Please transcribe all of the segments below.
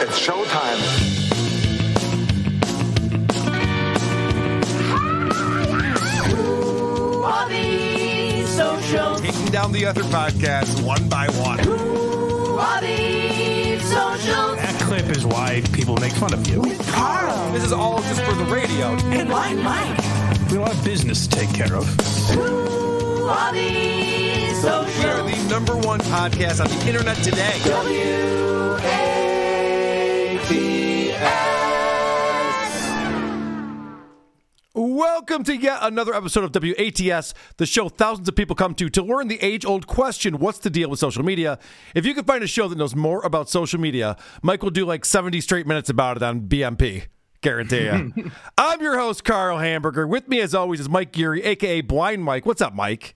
It's showtime. All these socials. Taking down the other podcasts one by one. All these socials. That clip is why people make fun of you. Karl This is all just for the radio. and Blind Mike. We have a lot of business to take care of. All these We are the number one podcast on the internet today. Welcome to yet another episode of WATP, the show thousands of people come to to learn the age old question what's the deal with social media? If you can find a show that knows more about social media, Mike will do like 70 straight minutes about it on BMP. Guarantee you. I'm your host, Karl Hamburger. With me, as always, is Mike Geary, aka Blind Mike. What's up, Mike?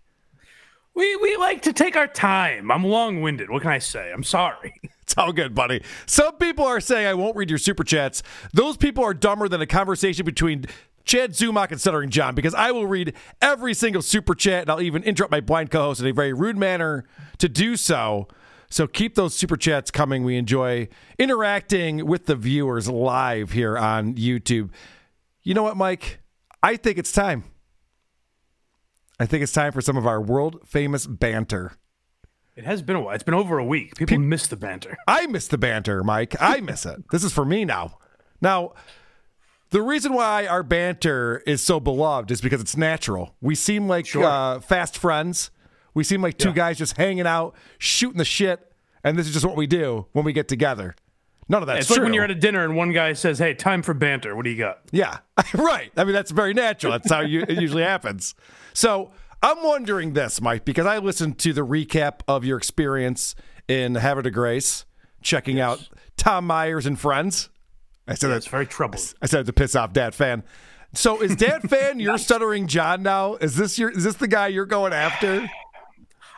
We we like to take our time. I'm long winded. What can I say? I'm sorry. It's all good, buddy. Some people are saying I won't read your super chats. Those people are dumber than a conversation between Chad Zumock and Stuttering John because I will read every single super chat and I'll even interrupt my blind co host in a very rude manner to do so. So keep those super chats coming. We enjoy interacting with the viewers live here on YouTube. You know what, Mike? I think it's time. I think it's time for some of our world famous banter. It has been a while. It's been over a week. People miss the banter. I miss the banter, Mike. I miss it. This is for me now. Now, the reason why our banter is so beloved is because it's natural. We seem like uh, fast friends. We seem like two Yeah. guys just hanging out, shooting the shit, and this is just what we do when we get together. None of that's It's true. like when you're at a dinner and one guy says, "Hey, time for banter." What do you got? Yeah, right. I mean, that's very natural. That's how you, it usually happens. So I'm wondering this, Mike, because I listened to the recap of your experience in Havre de Grace, checking out Tom Myers and Friends. I said It's that's very troubling. I said it to piss off Dat Phan. So is Dad Fan your stuttering John now? Is this your is this the guy you're going after?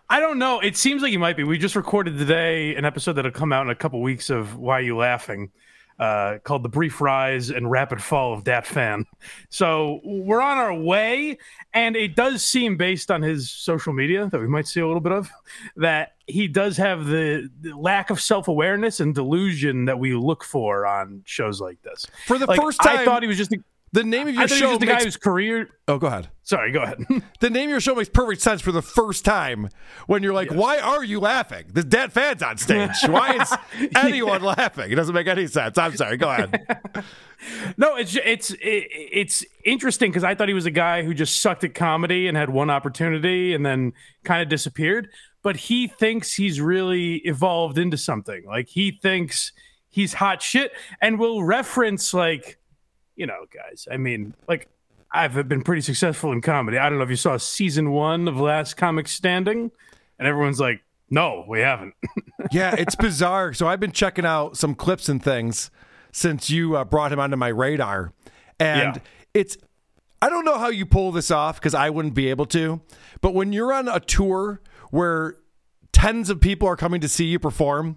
I don't know. It seems like you might be. We just recorded today an episode that'll come out in a couple weeks of Why You Laughing, uh, called The Brief Rise and Rapid Fall of Dat Phan. So we're on our way, and it does seem, based on his social media that we might see a little bit of, that he does have the, the lack of self awareness and delusion that we look for on shows like this. For the Like, first time, I thought he was just. A, the name of your I thought he show was the guy makes- whose career. Oh, go ahead. Sorry, go ahead. The name of your show makes perfect sense for the first time when you're like, why are you laughing? This Dat Phan's on stage. Why is anyone laughing? It doesn't make any sense. I'm sorry. Go ahead. No, it's it's it's interesting because I thought he was a guy who just sucked at comedy and had one opportunity and then kind of disappeared. But he thinks he's really evolved into something. Like he thinks he's hot shit and will reference like, you know, guys. I mean, like I've been pretty successful in comedy. I don't know if you saw season one of Last Comic Standing, and everyone's like, "No, we haven't." Yeah, it's bizarre. So I've been checking out some clips and things since you uh, brought him onto my radar. And Yeah. it's, I don't know how you pull this off because I wouldn't be able to. But when you're on a tour where tens of people are coming to see you perform,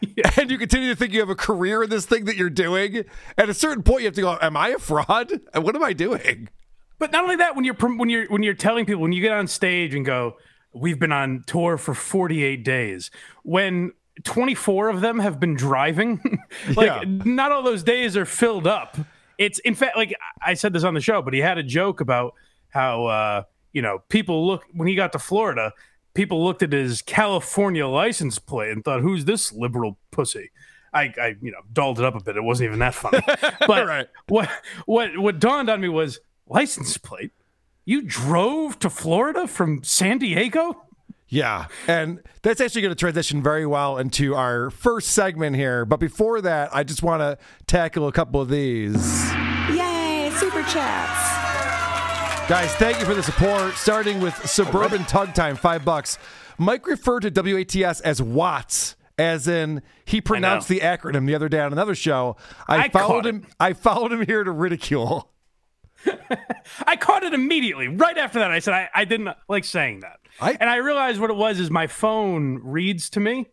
and you continue to think you have a career in this thing that you're doing, at a certain point you have to go, Am I a fraud? And what am I doing? But not only that, when you're when you're when you're telling people when you get on stage and go, "We've been on tour for 48 days," when 24 of them have been driving, like Yeah. not all those days are filled up. It's in fact like I said this on the show, but he had a joke about how uh, you know people look when he got to Florida, people looked at his California license plate and thought, "Who's this liberal pussy?" I, I you know dolled it up a bit. It wasn't even that funny. But Right. what what what dawned on me was license plate. You drove to Florida from San Diego? Yeah. And that's actually going to transition very well into our first segment here. But before that, I just want to tackle a couple of these. Yay, super chats. Guys, thank you for the support. Starting with Suburban Tug Time, five bucks. Mike referred to WATP as Watts, as in he pronounced the acronym the other day on another show. I, I followed caught it. him. I followed him here to ridicule. I caught it immediately. Right after that, I said I, I didn't like saying that. I- and I realized what it was is my phone reads to me.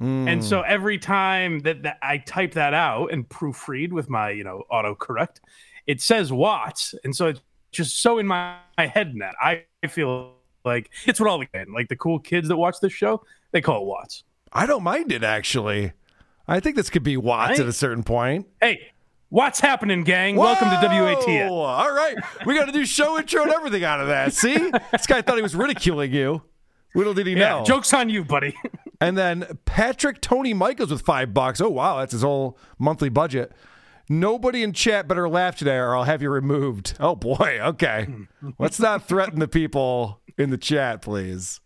And so hmm. every time that, that I type that out and proofread with my, you know, autocorrect, it says watts. And so it's just so in my, my head in that. I feel like it's what all the like the cool kids that watch this show, they call it watts. I don't mind it actually. I think this could be Watts Right. at a certain point. Hey, what's happening, gang? Welcome to. Whoa! All right. We got to do show intro and everything out of that. See? This guy thought he was ridiculing you. Little did he Yeah, know. joke's on you, buddy. And then Patrick Tony Michaels with five bucks. Oh wow, that's his whole monthly budget. Nobody in chat better laugh today, or I'll have you removed. Oh boy, okay. Let's not threaten the people in the chat, please.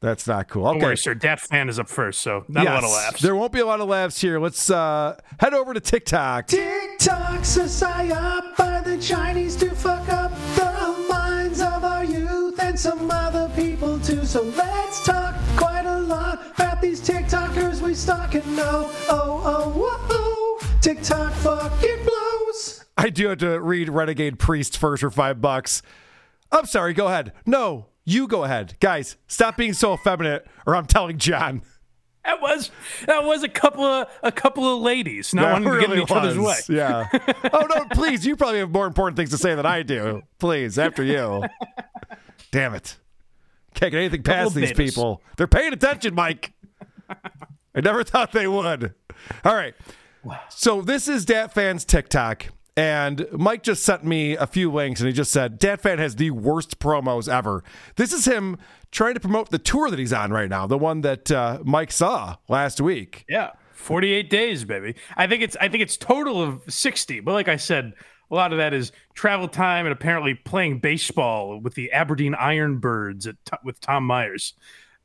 That's not cool. Don't Okay. worry, sir. Dat Phan is up first, so not a lot of laughs. There won't be a lot of laughs here. Let's uh, head over to TikTok. TikTok's a psyop by the Chinese to fuck up the minds of our youth and some other people too. So let's talk quite a lot about these TikTokers we stalk and know. Oh, oh. TikTok fucking blows. I do have to read Renegade Priest first for five bucks. I'm sorry, go ahead. No, you go ahead. Guys, stop being so effeminate, or I'm telling John. That was that was a couple of a couple of ladies not That wanting to get in really each other's way. Yeah. oh no, please. You probably have more important things to say than I do. Please, after you. Damn it. Can't get anything past these betas. people. They're paying attention, Mike. I never thought they would. All right. So this is Dat Phan's TikTok. And Mike just sent me a few links and he just said, Dat Phan has the worst promos ever. This is him trying to promote the tour that he's on right now, the one that uh, Mike saw last week. Yeah, forty-eight days, baby. I think it's I think it's total of sixty. But like I said, a lot of that is travel time and apparently playing baseball with the Aberdeen Ironbirds at with Tom Myers.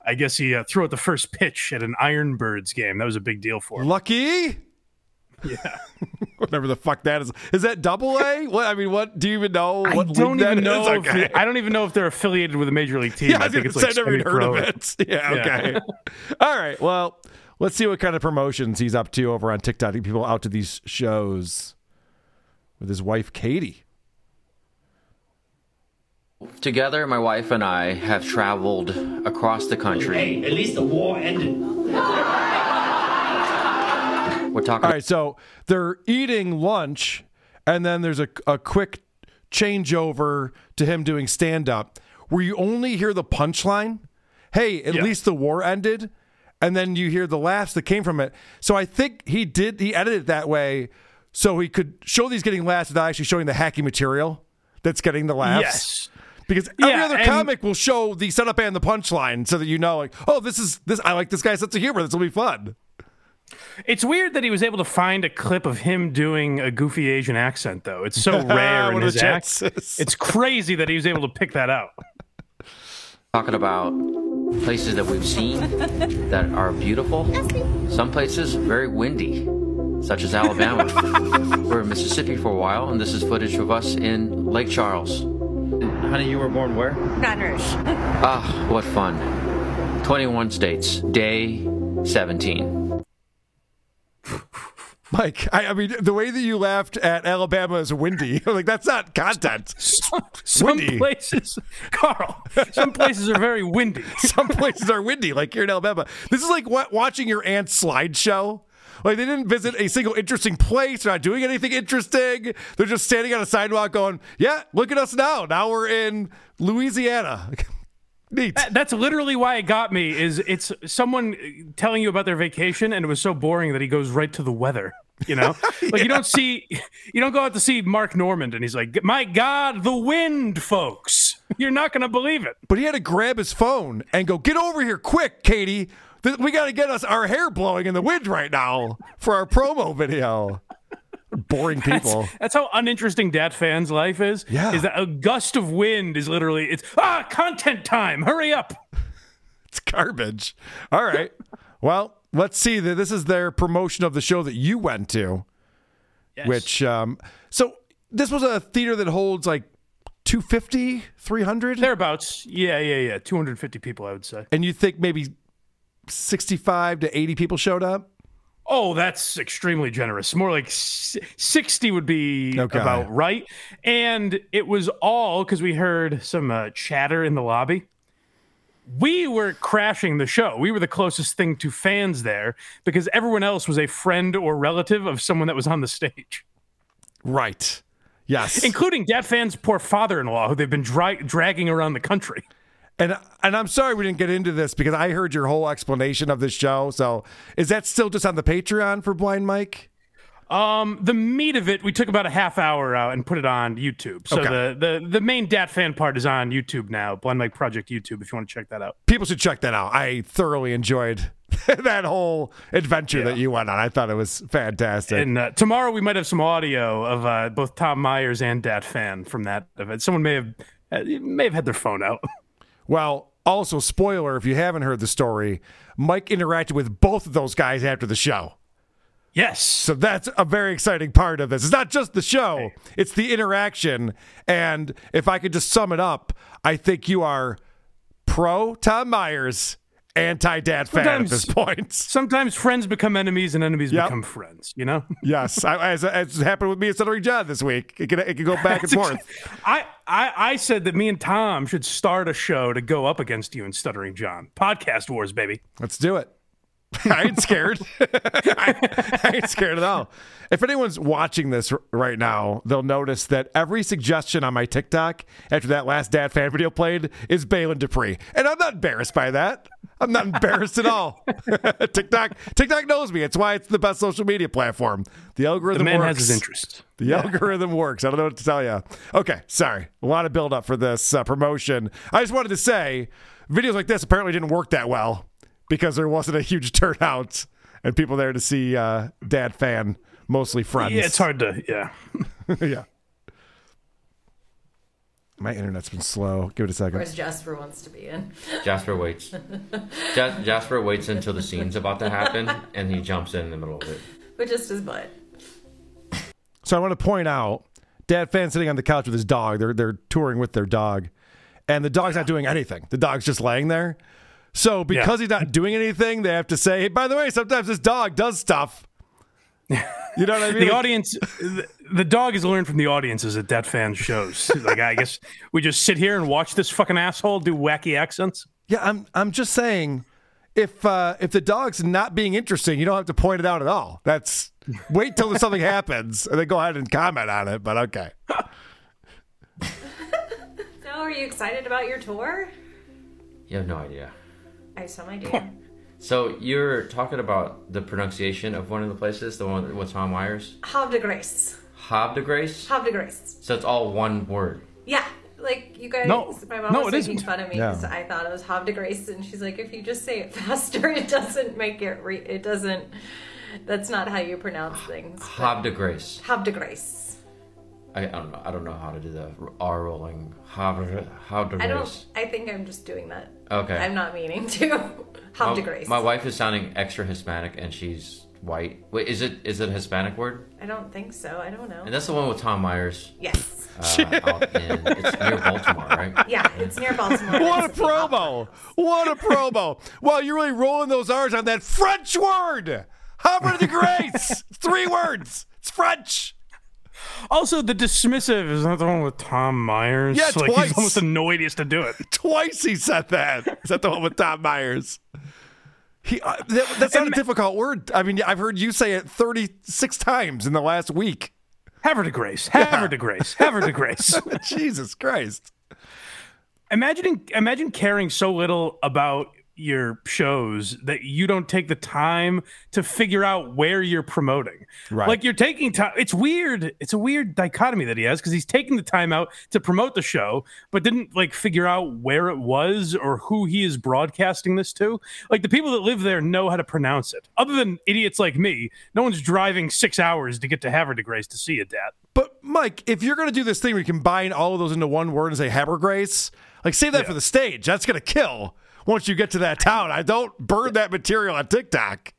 I guess he uh, threw out the first pitch at an Ironbirds game. That was a big deal for him. Lucky? Yeah. Whatever the fuck that is. Is that double A? What I mean, what do you even know? I don't even know. is? If they- I don't even know if they're affiliated with a major league team. yeah, I think it's like I've never even heard of it. Yeah, Yeah. okay. All right. Well, let's see what kind of promotions he's up to over on TikTok. People out to these shows with his wife Katie. Together, my wife and I have traveled across the country. Hey, at least the war ended. We're talking All right, so they're eating lunch, and then there's a, a quick changeover to him doing stand up where you only hear the punchline. Hey, at Yeah. least the war ended. And then you hear the laughs that came from it. So I think he did, he edited it that way so he could show these getting laughs without actually showing the hacky material that's getting the laughs. Yes. Because every Yeah, other comic will show the setup and the punchline so that you know, like, oh, this is this. I like this guy's sense of humor. This will be fun. It's weird that he was able to find a clip of him doing a goofy Asian accent, though. It's so rare in his the act. It's crazy that he was able to pick that out. talking about places that we've seen that are beautiful. Some places very windy, such as Alabama. We're in Mississippi for a while, and this is footage of us in Lake Charles. Honey, you were born where? Baton Rouge. Ah, what fun. 21 states, day 17. Mike, I, I mean, the way that you laughed at Alabama is windy. like that's not content. Some Windy. places, Karl, some places are very windy. Some places are windy, like here in Alabama. This is like wa- watching your aunt's slideshow. Like they didn't visit a single interesting place. They're not doing anything interesting. They're just standing on a sidewalk, going, "Yeah, look at us now. Now we're in Louisiana." Neat. That's literally why it got me. Is it's someone telling you about their vacation, and it was so boring that he goes right to the weather. You know, like you don't see, you don't go out to see Mark Normand, and he's like, "My God, the wind, folks! You're not going to believe it." But he had to grab his phone and go, "Get over here quick, Katie. We got to get us our hair blowing in the wind right now for our promo video." Boring people. That's how uninteresting Dat Phan's life is. Yeah. is that a gust of wind is literally it's ah content time. Hurry up. It's garbage. All right. Well, let's see. that This is their promotion of the show that you went to, which, um, so this was a theater that holds like 250, 300? Thereabouts. Yeah, yeah, yeah. 250 people, I would say. and you think maybe 65 to 80 people showed up? Oh, that's extremely generous. More like 60 would be Okay. about right. And it was all because we heard some uh, chatter in the lobby. We were crashing the show. We were the closest thing to fans there because everyone else was a friend or relative of someone that was on the stage, Right. Yes. including Dat Phan's poor father in law, who they've been dra- dragging around the country. And and I'm sorry we didn't get into this because I heard your whole explanation of this show. So is that still just on the Patreon for Blind Mike? Um, the meat of it, we took about a half hour out and put it on YouTube. So Okay. the, the the main Dat Phan part is on YouTube now, Blind Mike Project YouTube. If you want to check that out. People should check that out. I thoroughly enjoyed that whole adventure that you went on. I thought it was fantastic. And uh, tomorrow we might have some audio of uh, both Tom Myers and Dat Phan from that event. Someone may have uh, may have had their phone out. Well, also, spoiler if you haven't heard the story, Mike interacted with both of those guys after the show. yes. So that's a very exciting part of this. It's not just the show, it's the interaction. And if I could just sum it up, I think you are pro Tom Myers, anti Dat Phan at this point. Sometimes friends become enemies and enemies Yep. become friends. You know. Yes, I, as, as happened with me and Stuttering John this week. It can, it can go back and forth. I, I I said that me and Tom should start a show to go up against you and Stuttering John. Podcast wars, baby. Let's do it. I ain't scared. I, I ain't scared at all. If anyone's watching this r- right now, they'll notice that every suggestion on my TikTok after that last Dat Phan video played is Baylen Dupree. And I'm not embarrassed by that. I'm not embarrassed at all. TikTok TikTok knows me. It's why it's the best social media platform. The The algorithm man works. has his interests. The algorithm works. I don't know what to tell you. Okay, sorry. A lot of build up for this uh, promotion. I just wanted to say videos like this apparently didn't work that well because there wasn't a huge turnout and people there to see uh, Dat Phan, mostly friends. Yeah, it's hard to yeah. yeah. My internet's been slow. Give it a second. Whereas Jasper wants to be in. Jasper waits. Ja- Jasper waits until the scene's about to happen, and he jumps in the middle of it. But just his butt. So I want to point out, Dat Phan sitting on the couch with his dog. They're they're touring with their dog, and the dog's not doing anything. The dog's just laying there. So because he's not doing anything, they have to say, hey, by the way, sometimes this dog does stuff. You know what I mean? The audience, the, the dog has learned from the audiences at Dat Phan shows. Like, I guess we just sit here and watch this fucking asshole do wacky accents. yeah, I'm I'm just saying, if uh, if the dog's not being interesting, you don't have to point it out at all. That's wait till something happens and then go ahead and comment on it. But okay. No, are you excited about your tour? You have no idea. I have some idea. So you're talking about the pronunciation of one of the places, the one with Tom Myers, Havre de Grace. Havre de Grace. Havre de Grace. So it's all one word. Yeah. Like you guys, No. my mom No, was making isn't. fun of me Yeah. because I thought it was Havre de Grace, and she's like, if you just say it faster, it doesn't make it. Re- it doesn't. That's not how you pronounce things. but- Havre de Grace. Havre de Grace. I, I don't know. I don't know how to do the R rolling. Havre Havre de I don't. I think I'm just doing that. Okay. I'm not meaning to. Havre de My- Grace. My wife is sounding extra Hispanic, and she's white. Wait, is it is it a Hispanic word? I don't think so. I don't know. And that's the one with Tom Myers. yes. Uh, out in, it's near Baltimore, right? Yeah, it's near Baltimore. What a It's the promo! What a promo! Well, you're really rolling those R's on that French word. Havre de Grace. Three words. It's French. Also, the dismissive is not the one with Tom Myers. Yeah, like twice. he's almost annoyed he has to do it. Twice he said that. Is that the one with Tom Myers? He, uh, that, that's not a difficult word. I mean, I've heard you say it 36 times in the last week. Have her to Grace. Have her to Grace. Have her to Grace. Jesus Christ. imagining imagine caring so little about your shows that you don't take the time to figure out where you're promoting. Right. Like you're taking time. It's weird. It's a weird dichotomy that he has because he's taking the time out to promote the show, but didn't like figure out where it was or who he is broadcasting this to. Like the people that live there know how to pronounce it. Other than idiots like me, no one's driving six hours to get to Havre de Grace to see it, Dad. But Mike, if you're going to do this thing where you combine all of those into one word and say Haber Grace, like save that for the stage. That's going to kill once you get to that town. I don't burn that material on TikTok.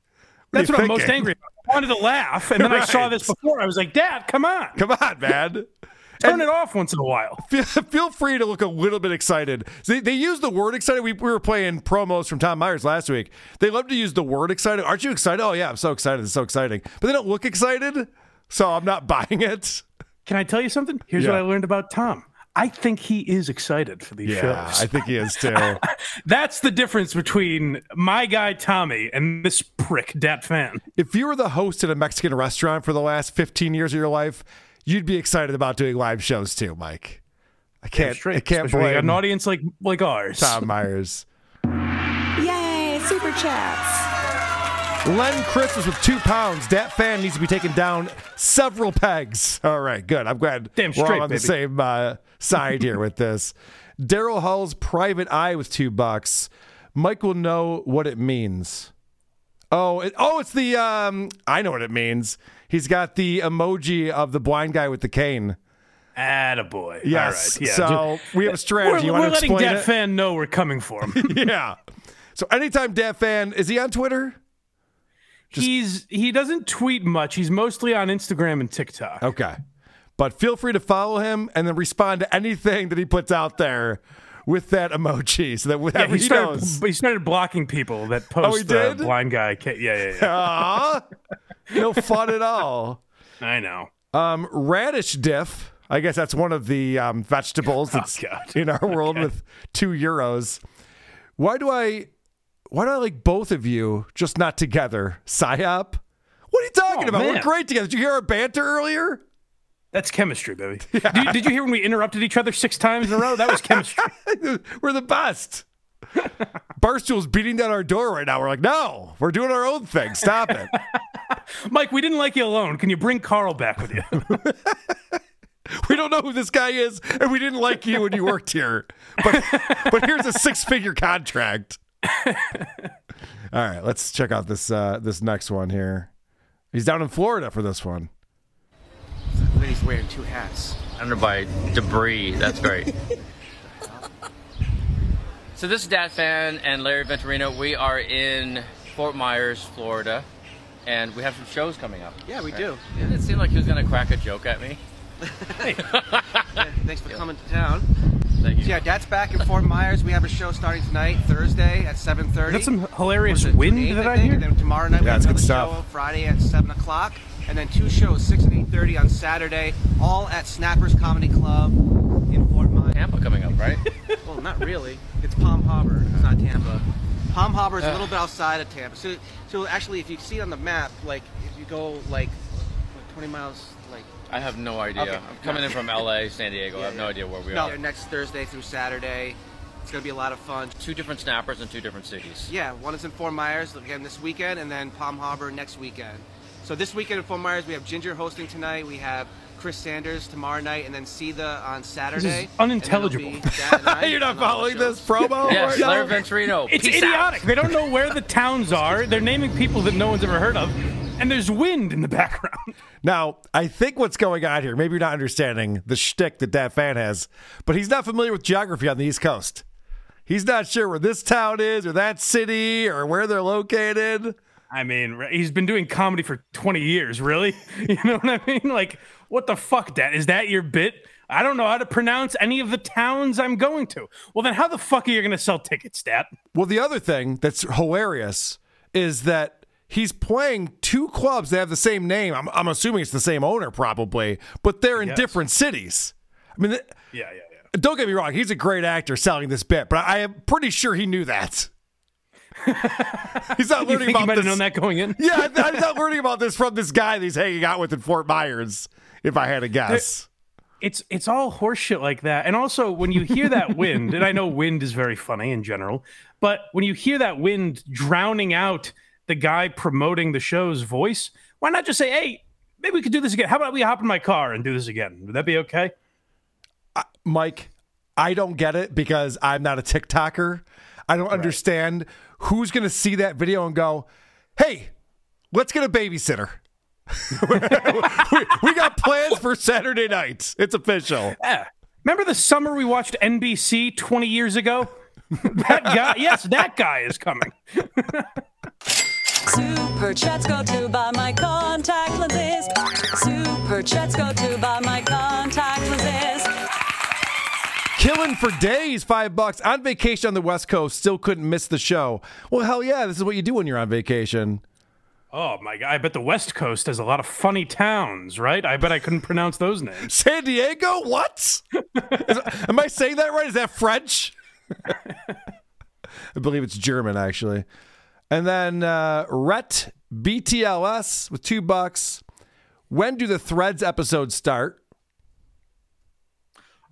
That's what you I'm most angry about. I wanted to laugh, and then I saw this before. I was like, Dad, come on. Come on, man. Turn it off once in a while. feel, feel free to look a little bit excited. They, they use the word excited. We, we were playing promos from Tom Myers last week. They love to use the word excited. Aren't you excited? Oh, yeah, I'm so excited. It's so exciting. But they don't look excited, so I'm not buying it. Can I tell you something? Here's Yeah. what I learned about Tom. I think he is excited for these Yeah, shows. I think he is too. That's the difference between my guy Tommy and this prick Dat Phan. if you were the host at a Mexican restaurant for the last 15 years of your life, you'd be excited about doing live shows too, Mike. I can't. Straight. I can't Especially when you got blame an audience like like ours. Tom Myers. Yay, super chats. Len Chris Christmas with two pounds. Dat Phan needs to be taken down several pegs. All right, good. I'm glad Damn we're all on the same uh, side here with this. Daryl Hall's private eye with two bucks. Mike will know what it means. Oh, it, oh, it's the um. I know what it means. He's got the emoji of the blind guy with the cane. Attaboy. Yes. All right. Yeah. So we have a strategy. we're, you we're letting it? fan know we're coming for him. yeah. So anytime Dat Phan is he on Twitter? He's he doesn't tweet much. He's mostly on Instagram and TikTok. Okay. But feel free to follow him and then respond to anything that he puts out there with that emoji so that Yeah, he he, started, knows. he started blocking people that post Oh, he the did? blind guy. Yeah, yeah, yeah. No fun at all. I know. Um, radish diff. I guess that's one of the um, vegetables that's Oh, in our world with two euros. Why do I? Why do I like both of you just not together? Psyop. What are you talking Oh, about? We're great together. Did you hear our banter earlier? That's chemistry, baby. Did, you- did you hear when we interrupted each other six times in a row? That was chemistry. We're the best. Barstool's beating down our door right now. We're like, no, we're doing our own thing. Stop it. Mike, we didn't like you alone. Can you bring Karl back with you? We don't know who this guy is, and we didn't like you when you worked here. But but here's a six figure contract. All right, let's check out this uh, this next one here. He's down in Florida for this one. Lady's wearing two hats. Under by debris. That's great. so this is Dat Phan and Larry Venturino. We are in Fort Myers, Florida, and we have some shows coming up. Yeah, we do. Didn't it seem like he was gonna crack a joke at me? Yeah, thanks for coming to town. Thank you. So yeah, Dad's back in Fort Myers. We have a show starting tonight, Thursday at 7:30. That's some hilarious it wind that I think? hear. And then tomorrow night we have it's good another stuff. show. Friday at 7 o'clock, and then two shows, 6 and 8:30 on Saturday, all at Snappers Comedy Club in Fort Myers. Tampa coming up, right? Well, not really. It's Palm Harbor. It's not Tampa. Palm Harbor is a little bit outside of Tampa. So, so actually, if you see it on the map, like if you go like 20 miles, like I have no idea. Okay. I'm coming in from LA, San Diego. I have no idea where we no, are. next Thursday through Saturday. It's gonna be a lot of fun. Two different snappers in two different cities. Yeah, one is in Fort Myers again this weekend, and then Palm Harbor next weekend. So this weekend in Fort Myers, we have Ginger hosting tonight. We have Chris Sanders tomorrow night, and then Sida on Saturday. unintelliginable. And it'll be Dad and I You're not following this promo? Yes, right? Larry Venturino. It's Peace idiotic. out. They don't know where the towns are. They're naming people that no one's ever heard of, and there's wind in the background. Now, I think what's going on here, maybe you're not understanding the shtick that Dat Phan has, but he's not familiar with geography on the East Coast. He's not sure where this town is or that city or where they're located. I mean, he's been doing comedy for 20 years. Really? You know what I mean? Like, what the fuck, Dad? Is that your bit? I don't know how to pronounce any of the towns I'm going to. Well, then how the fuck are you going to sell tickets, Dad? Well, the other thing that's hilarious is that he's playing two clubs that have the same name. I'm, I'm assuming it's the same owner, probably, but they're in guess. different cities. I mean, th- Yeah, yeah, yeah. don't get me wrong, he's a great actor selling this bit, but I am pretty sure he knew that. he's not learning about might this. have known that going in? Yeah, I- I'm not learning about this from this guy that he's hanging out with in Fort Myers. If I had to guess, it's it's all horseshit like that. And also when you hear that wind, and I know wind is very funny in general, but when you hear that wind drowning out the guy promoting the show's voice, why not just say, "Hey, maybe we could do this again. How about we hop in my car and do this again? Would that be okay?" Mike, I don't get it because I'm not a TikToker. I don't understand who's going to see that video and go, "Hey, let's get a babysitter." we, we got plans for Saturday night. It's official. Yeah. Remember the summer we watched NBC 20 years ago? that guy, yes, that guy is coming. Super chats go to buy my contact lenses. Super chats go to buy my contact lenses. Killing for days, five bucks on vacation on the West Coast. Still couldn't miss the show. Well, hell yeah, this is what you do when you're on vacation. Oh my god! I bet the West Coast has a lot of funny towns, right? I bet I couldn't pronounce those names. San Diego? What? Is- am I saying that right? Is that French? I believe it's German, actually. And then uh, Rhett BTLS with two bucks. When do the Threads episodes start?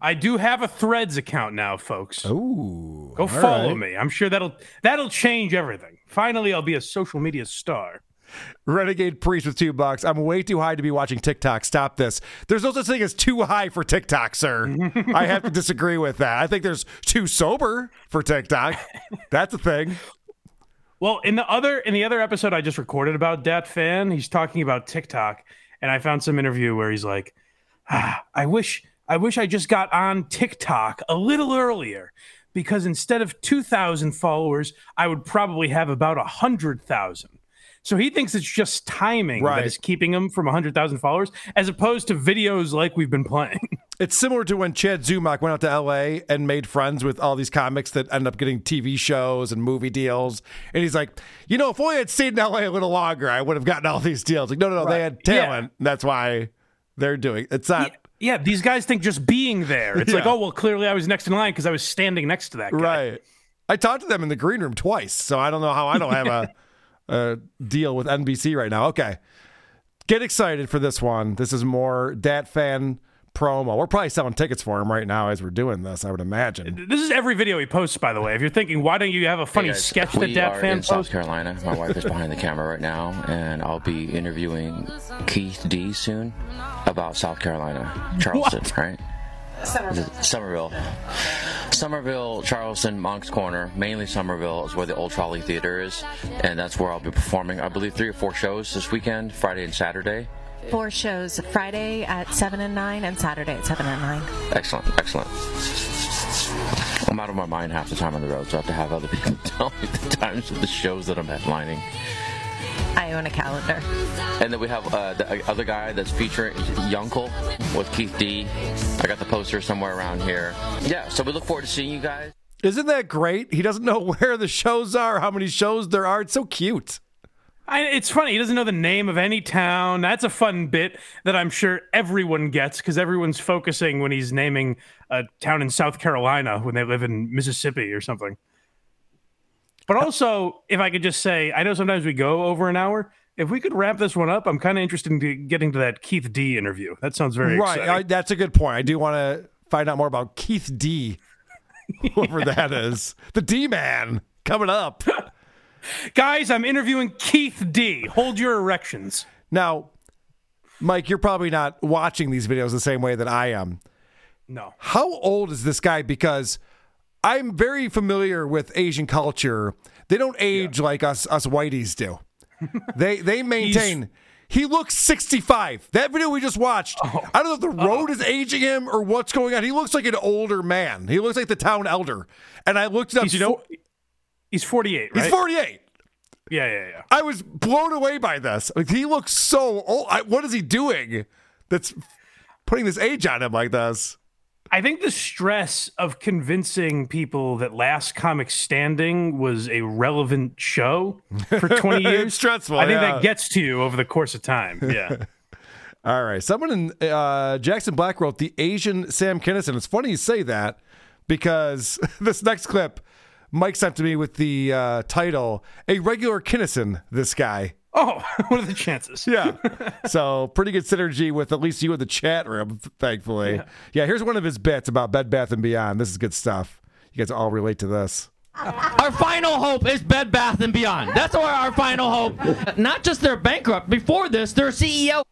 I do have a Threads account now, folks. Ooh. Go follow right. me. I'm sure that'll that'll change everything. Finally, I'll be a social media star. Renegade Priest with two bucks. I'm way too high to be watching TikTok. Stop this. There's no such thing as too high for TikTok, sir. I have to disagree with that. I think there's too sober for TikTok. That's a thing. Well, in the other in the other episode I just recorded about Dat Phan, he's talking about TikTok, and I found some interview where he's like, ah, "I wish I wish I just got on TikTok a little earlier." Because instead of 2,000 followers, I would probably have about 100,000. So he thinks it's just timing Right. that is keeping him from 100,000 followers, as opposed to videos like we've been playing. It's similar to when Chad Zumock went out to LA and made friends with all these comics that end up getting TV shows and movie deals. And he's like, you know, if I had stayed in LA a little longer, I would have gotten all these deals. Like, no, no, no, they had Yeah. talent. That's why they're doing it. it's not yeah, these guys think just being there. It's like, oh, well, clearly I was next in line because I was standing next to that guy. right. I talked to them in the green room twice, so I don't know how I don't have a, a deal with NBC right now. Okay. Get excited for this one. This is more Dat Phan promo. We're probably selling tickets for him right now as we're doing this, I would imagine. This is every video he posts, by the way. If you're thinking, why don't you have a funny Hey guys, sketch that we Dat are fan in South? Carolina. My wife is behind the camera right now, and I'll be interviewing Keith D soon about South Carolina, Charleston, right? Summerville. Summerville, Charleston, Moncks Corner, mainly Summerville is where the Old Trolley Theater is, and that's where I'll be performing. I believe three or four shows this weekend, Friday and Saturday. Four shows Friday at 7 and 9 and Saturday at 7 and 9. Excellent, excellent. I'm out of my mind half the time on the road, so I have to have other people tell me the times of the shows that I'm headlining. I own a calendar. And then we have uh, the other guy that's featuring Yunkel with Keith D. I got the poster somewhere around here. Yeah, so we look forward to seeing you guys. Isn't that great? He doesn't know where the shows are, how many shows there are. It's so cute. I, it's funny. He doesn't know the name of any town. That's a fun bit that I'm sure everyone gets because everyone's focusing when he's naming a town in South Carolina when they live in Mississippi or something. But also, if I could just say, I know sometimes we go over an hour. If we could wrap this one up, I'm kind of interested in getting to that Keith D interview. That sounds very right. exciting. I, that's a good point. I do want to find out more about Keith D, whoever that is. The D man coming up. Guys, I'm interviewing Keith D. Hold your erections. Now, Mike, you're probably not watching these videos the same way that I am. No. How old is this guy? Because I'm very familiar with Asian culture. They don't age like us us whiteys do. they they maintain. he looks 65. That video we just watched. Oh. I don't know if the road is aging him or what's going on. He looks like an older man. He looks like the town elder. And I looked up. He's, you know, he's 48, right? he's 48. Yeah, yeah, yeah. I was blown away by this. Like, he looks so old. I, what is he doing? That's putting this age on him like this. I think the stress of convincing people that Last Comic Standing was a relevant show for 20 years. Stressful, I think yeah. that gets to you over the course of time. Yeah. All right. Someone in uh, Jackson Black wrote the Asian Sam Kinison. It's funny you say that because this next clip Mike sent to me with the uh, title "A Regular Kinison." This guy. Oh, what are the chances? Yeah. so pretty good synergy with at least you in the chat room, thankfully. Yeah. here's one of his bits about Bed Bath and Beyond. This is good stuff. You guys all relate to this. Our final hope is Bed Bath and Beyond. That's our, our final hope. Not just they're bankrupt. Before this, their CEO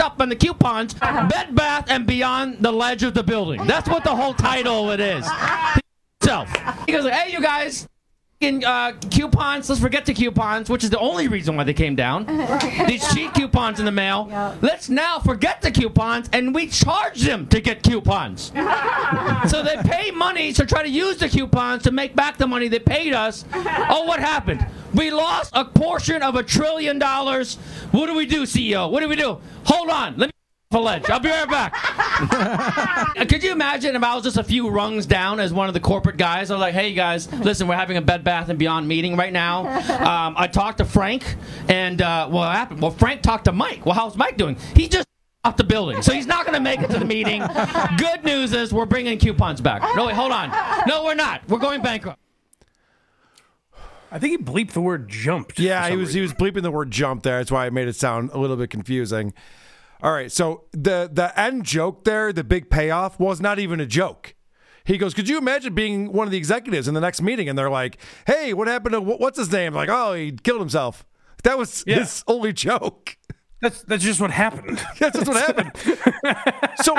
up on the coupons. Bed Bath and Beyond, the ledge of the building. That's what the whole title of it is. Self. He goes, "Hey, you guys." Uh, coupons, let's forget the coupons, which is the only reason why they came down. These cheap coupons in the mail. Let's now forget the coupons and we charge them to get coupons. so they pay money to try to use the coupons to make back the money they paid us. Oh, what happened? We lost a portion of a trillion dollars. What do we do, CEO? What do we do? Hold on. Let me a ledge. I'll be right back. Could you imagine if I was just a few rungs down as one of the corporate guys? I was like, hey, guys, listen, we're having a Bed Bath & Beyond meeting right now. Um, I talked to Frank, and uh, what happened? Well, Frank talked to Mike. Well, how's Mike doing? He just off the building, so he's not going to make it to the meeting. Good news is we're bringing coupons back. No, wait, hold on. No, we're not. We're going bankrupt. I think he bleeped the word jumped. Yeah, he was he was bleeping the word jump there. That's why it made it sound a little bit confusing. All right, so the the end joke there, the big payoff, was not even a joke. He goes, "Could you imagine being one of the executives in the next meeting?" And they're like, "Hey, what happened to wh- what's his name?" Like, "Oh, he killed himself." That was Yeah. his only joke. That's that's just what happened. That's just what happened. so,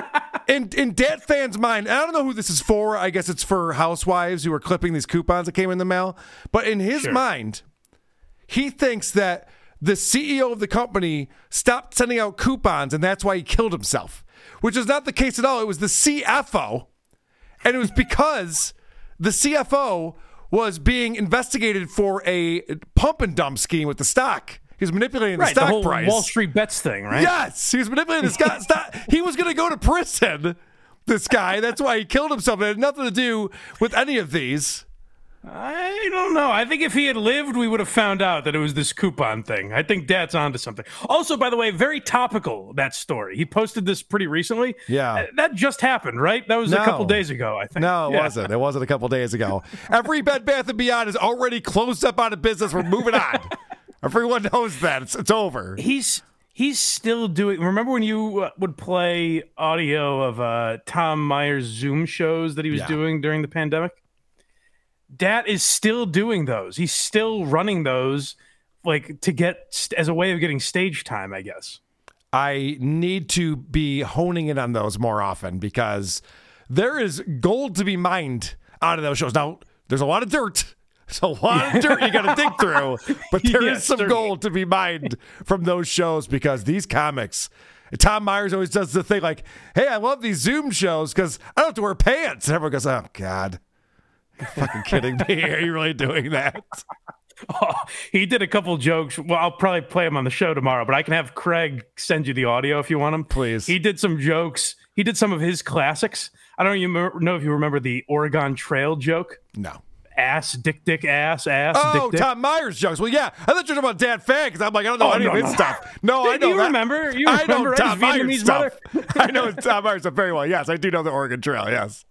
in in Dat Phan's mind, I don't know who this is for. I guess it's for housewives who are clipping these coupons that came in the mail. But in his Sure. mind, he thinks that the CEO of the company stopped sending out coupons, and that's why he killed himself. Which is not the case at all. It was the CFO, and it was because the CFO was being investigated for a pump and dump scheme with the stock. He was manipulating the right, the stock whole price. Wall Street bets thing, right? Yes, he was manipulating the stock. stock. He was going to go to prison. This guy. That's why he killed himself. It had nothing to do with any of these. I don't know. I think if he had lived, we would have found out that it was this coupon thing. I think Dad's onto something. Also, by the way, very topical that story. He posted this pretty recently. Yeah. Uh, that just happened, right? That was a couple days ago, I think. No, it Yeah. wasn't. It wasn't a couple days ago. Every Bed Bath and Beyond is already closed up out of business. We're moving on. Everyone knows that it's, it's over. He's he's still doing. Remember when you uh, would play audio of uh, Tom Myers Zoom shows that he was Yeah. doing during the pandemic? Dat is still doing those. He's still running those, like to get as a way of getting stage time, I guess. I need to be honing in on those more often because there is gold to be mined out of those shows. Now, there's a lot of dirt. There's a lot of dirt you got to dig through, but there is Yes, some certainly. gold to be mined from those shows because these comics. Tom Myers always does the thing like, "Hey, I love these Zoom shows because I don't have to wear pants." And everyone goes, "Oh God, fucking kidding me? Are you really doing that?" Oh, he did a couple jokes. Well, I'll probably play them on the show tomorrow, but I can have Craig send you the audio if you want them. Please. He did some jokes. He did some of his classics. I don't you know if you remember the Oregon Trail joke. No. Ass, dick, dick, ass, ass, Oh, dick. Tom Myers jokes. Well, yeah, I thought you were talking about Dat Phan because I'm like, I don't know Oh, any no, of his no. stuff. No, I know you that. remember? You I know remember? Tom Myers stuff. I know Tom Myers stuff very well. Yes, I do know the Oregon Trail. Yes.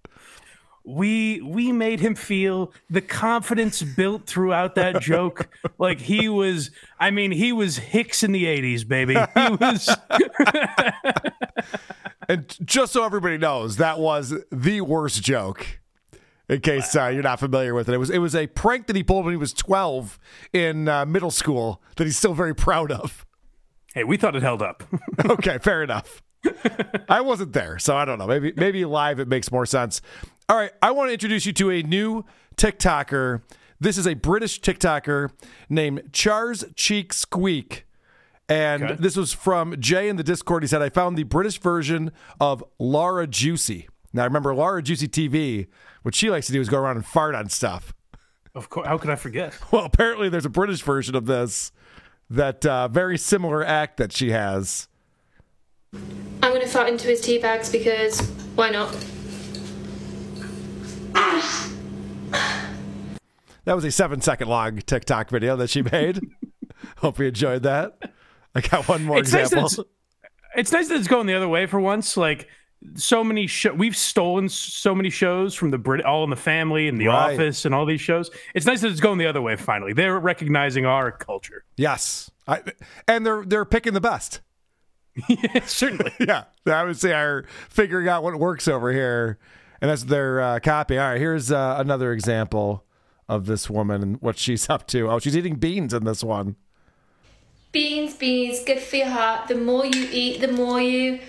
We we made him feel the confidence built throughout that joke like he was i mean he was hicks in the 80s baby he was And just so everybody knows, that was the worst joke. In case uh, you're not familiar with it, it was it was a prank that he pulled when he was 12 in uh, middle school that he's still very proud of. hey we thought it held up okay, fair enough. I wasn't there, so I don't know. Maybe maybe live it makes more sense. All right, I want to introduce you to a new TikToker. This is a British TikToker named Chars Cheek Squeak. And Okay. this was from Jay in the Discord. He said, I found the British version of Lara Juicy. Now, I remember Lara Juicy TV, what she likes to do is go around and fart on stuff. of course how could i forget Well, apparently there's a British version of this that uh, very similar act that she has. I'm gonna fart into his tea bags because why not? That was a seven second long TikTok video that she made. Hope you enjoyed that. I got one more it's nice, that it's, it's nice that it's going the other way for once. Like so many show we've stolen so many shows from the Brit all in the family and the Right. office and all these shows. It's nice that it's going the other way finally. They're recognizing our culture. Yes, I, and they're they're picking the best. yeah, certainly. Yeah, I would say are figuring out what works over here, and that's their uh, copy. All right, here's uh, another example of this woman and what she's up to. Oh, she's eating beans in this one. Beans, beans, good for your heart. The more you eat, the more you.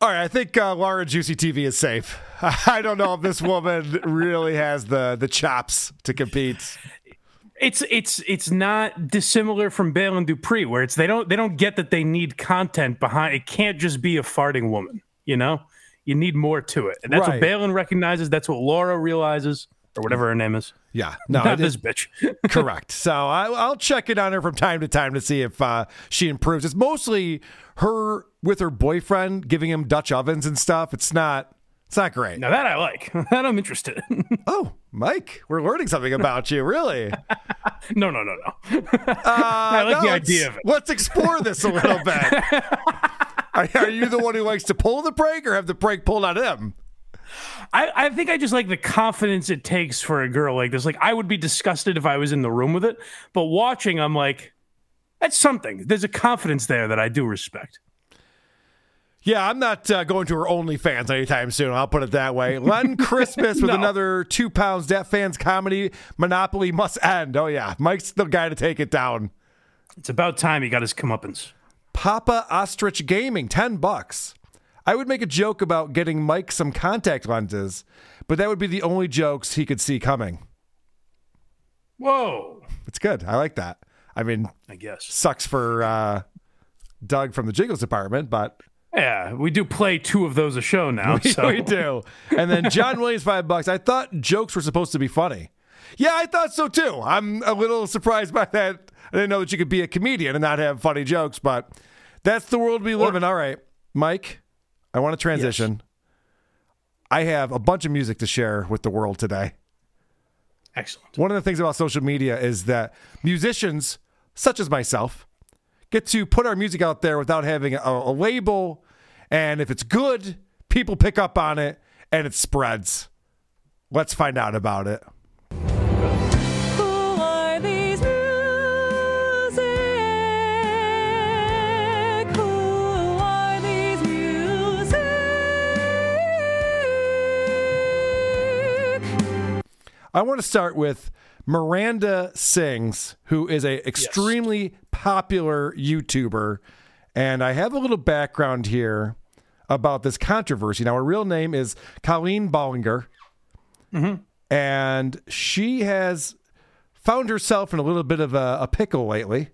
All right, I think uh, Lara Juicy TV is safe. I don't know if this woman really has the the chops to compete. It's it's it's not dissimilar from Baylen Dupree, where it's they don't they don't get that they need content behind. It can't just be a farting woman, you know. You need more to it, and that's Right. what Baylen recognizes. That's what Laura realizes, or whatever her name is. Yeah, no, not this bitch. Correct. So I, I'll check in on her from time to time to see if uh, she improves. It's mostly her with her boyfriend giving him Dutch ovens and stuff. It's not. It's not great. now that I like. that I'm interested. Oh, Mike, we're learning something about you. Really? no, no, no, no. Uh, I like no, the let's- idea of it. Let's explore this a little bit. are, are you the one who likes to pull the prank, or have the prank pulled on him? I, I think I just like the confidence it takes for a girl like this. Like I would be disgusted if I was in the room with it, but watching, I'm like, that's something. There's a confidence there that I do respect. Yeah, I'm not uh, going to her OnlyFans anytime soon. I'll put it that way. Len Christmas with No. another two pounds. Dat Phans comedy monopoly must end. Oh yeah, Mike's the guy to take it down. It's about time he got his comeuppance. Papa Ostrich Gaming, ten bucks. I would make a joke about getting Mike some contact lenses, but that would be the only jokes he could see coming. Whoa. It's good. I like that. I mean, I guess sucks for uh, Doug from the Jiggles department, but Yeah, we do play two of those a show now. we, so we do. And then John Williams, five bucks. I thought jokes were supposed to be funny. Yeah, I thought so too. I'm a little surprised by that. I didn't know that you could be a comedian and not have funny jokes, but that's the world we live in. All right, Mike, I want to transition. I have a bunch of music to share with the world today. Excellent. One of the things about social media is that musicians, such as myself, get to put our music out there without having a, a label. And if it's good, people pick up on it and it spreads. Let's find out about it. Who are these music? Who are these music? I want to start with Miranda Sings, who is a extremely popular YouTuber, and I have a little background here about this controversy. Now, her real name is Colleen Ballinger, and she has found herself in a little bit of a, a pickle lately.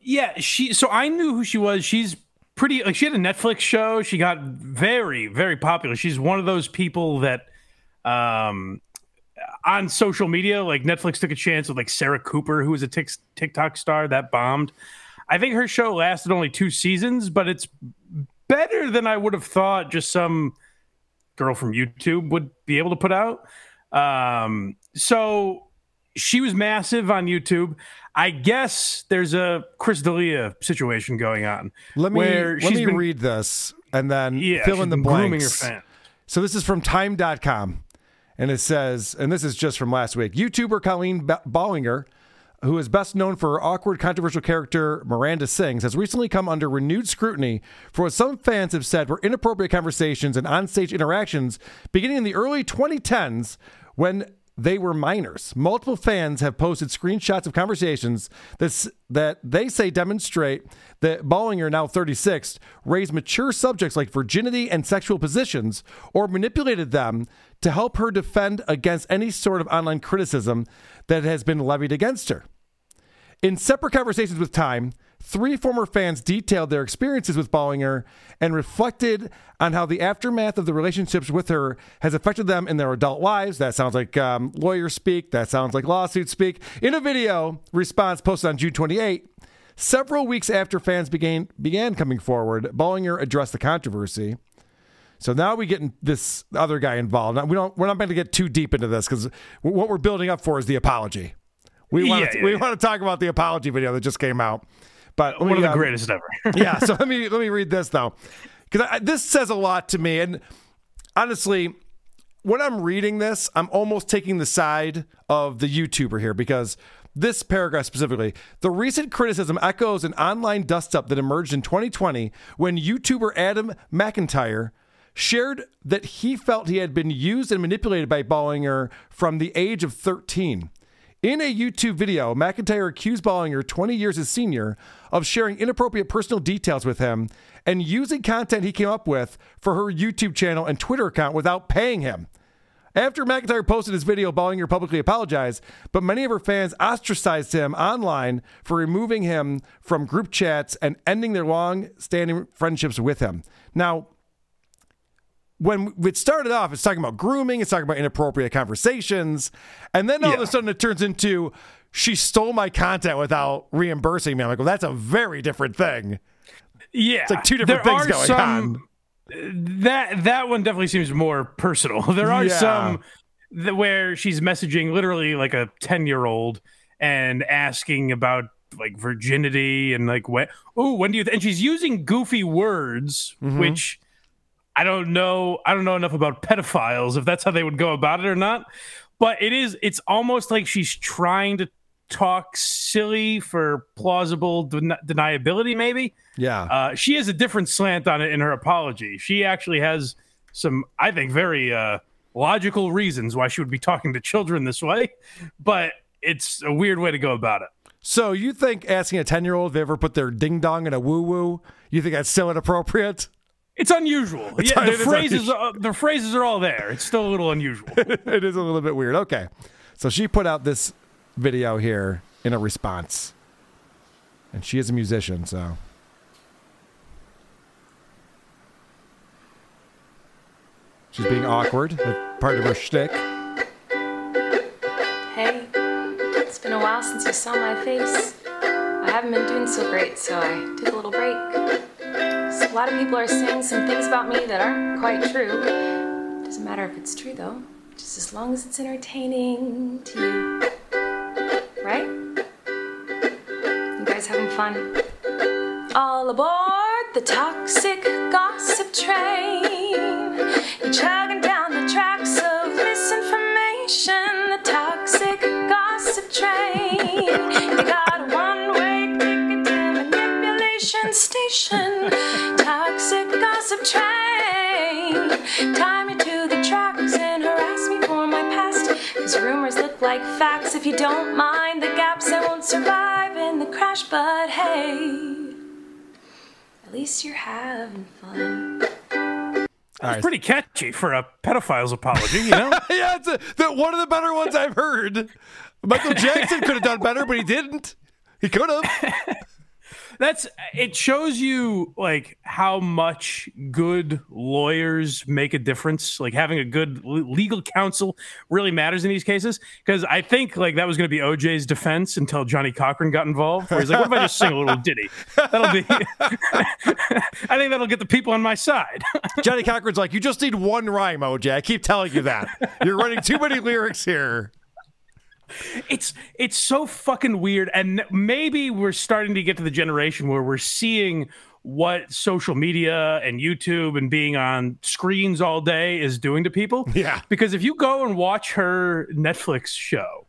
Yeah, she. So I knew who she was. She's pretty. Like she had a Netflix show. She got very, very popular. She's one of those people that, um, on social media, like Netflix took a chance with like Sarah Cooper, who was a Tik- TikTok star that bombed. I think her show lasted only two seasons, but it's better than I would have thought. Just some girl from YouTube would be able to put out. Um, so she was massive on YouTube. I guess there's a Chris D'Elia situation going on. Let me let me been- read this and then Yeah, fill in the blanks. So this is from time.com and it says and this is just from last week. YouTuber Colleen Ba- Ballinger who is best known for her awkward controversial character Miranda Sings has recently come under renewed scrutiny for what some fans have said were inappropriate conversations and onstage interactions beginning in the early 2010s when they were minors. Multiple fans have posted screenshots of conversations that, that they say demonstrate that Ballinger, now 36, raised mature subjects like virginity and sexual positions or manipulated them to help her defend against any sort of online criticism that has been levied against her. In separate conversations with Time, three former fans detailed their experiences with Ballinger and reflected on how the aftermath of the relationships with her has affected them in their adult lives. That sounds like um, lawyer speak. That sounds like lawsuit speak. In a video response posted on June 28, several weeks after fans began began coming forward, Ballinger addressed the controversy. So now we get this other guy involved. Now, we don't. We're not going to get too deep into this because what we're building up for is the apology. We want Yeah, to, yeah, we yeah. want to talk about the apology video that just came out. But One me, of the um, greatest ever. yeah. So let me let me read this though, because this says a lot to me. And honestly, when I'm reading this, I'm almost taking the side of the YouTuber here because this paragraph specifically, the recent criticism echoes an online dust up that emerged in 2020 when YouTuber Adam McIntyre shared that he felt he had been used and manipulated by Ballinger from the age of 13. In a YouTube video, McIntyre accused Ballinger, 20 years his senior, of sharing inappropriate personal details with him and using content he came up with for her YouTube channel and Twitter account without paying him. After McIntyre posted his video, Ballinger publicly apologized, but many of her fans ostracized him online for removing him from group chats and ending their long standing friendships with him. Now, when it started off, it's talking about grooming, it's talking about inappropriate conversations, and then all of a sudden it turns into she stole my content without reimbursing me. I'm like, well, that's a very different thing. Yeah, It's like two different There things are going some- on. That that one definitely seems more personal. There are Yeah. some th- where she's messaging literally like a ten year old and asking about like virginity and like when oh when do you th-? and she's using goofy words Mm-hmm. which I don't know. I don't know enough about pedophiles if that's how they would go about it or not. But it is. It's almost like she's trying to talk silly for plausible den- deniability. Maybe. Yeah. Uh, she has a different slant on it in her apology. She actually has some, I think, very uh, logical reasons why she would be talking to children this way. But it's a weird way to go about it. So you think asking a ten year old if they ever put their ding dong in a woo woo? You think that's still inappropriate? It's unusual. It's- yeah, it the phrases, unusual. are, the phrases are all there. It's still a little unusual. it is a little bit weird. Okay. So she put out this video here in a response. And she is a musician, so. She's being awkward. That's part of her shtick. Hey, it's been a while since you saw my face. I haven't been doing so great, so I took a little break. A lot of people are saying some things about me that aren't quite true. Doesn't matter if it's true though, just as long as it's entertaining to you. Right? You guys having fun? All aboard the toxic gossip train. You're chugging down the tracks of misinformation. The toxic gossip train. You got a one-way ticket to manipulation station. Toxic train. Tie me to the tracks and harass me for my past. Cause rumors look like facts. If you don't mind the gaps, I won't survive in the crash. But hey. At least you're having fun. It's pretty catchy for a pedophile's apology, you know? yeah, it's a, the, one of the better ones I've heard. Michael Jackson could have done better, but he didn't. He could have. That's it shows you like how much good lawyers make a difference. Like having a good legal counsel really matters in these cases. Because I think like that was going to be OJ's defense until Johnnie Cochran got involved. Where he's like, "What if I just sing a little ditty?" That'll be. I think that'll get the people on my side. Johnnie Cochran's like, you just need one rhyme, OJ. I keep telling you that. You're running too many lyrics here. It's it's so fucking weird and maybe we're starting to get to the generation where we're seeing what social media and YouTube and being on screens all day is doing to people. Yeah. Because if you go and watch her Netflix show,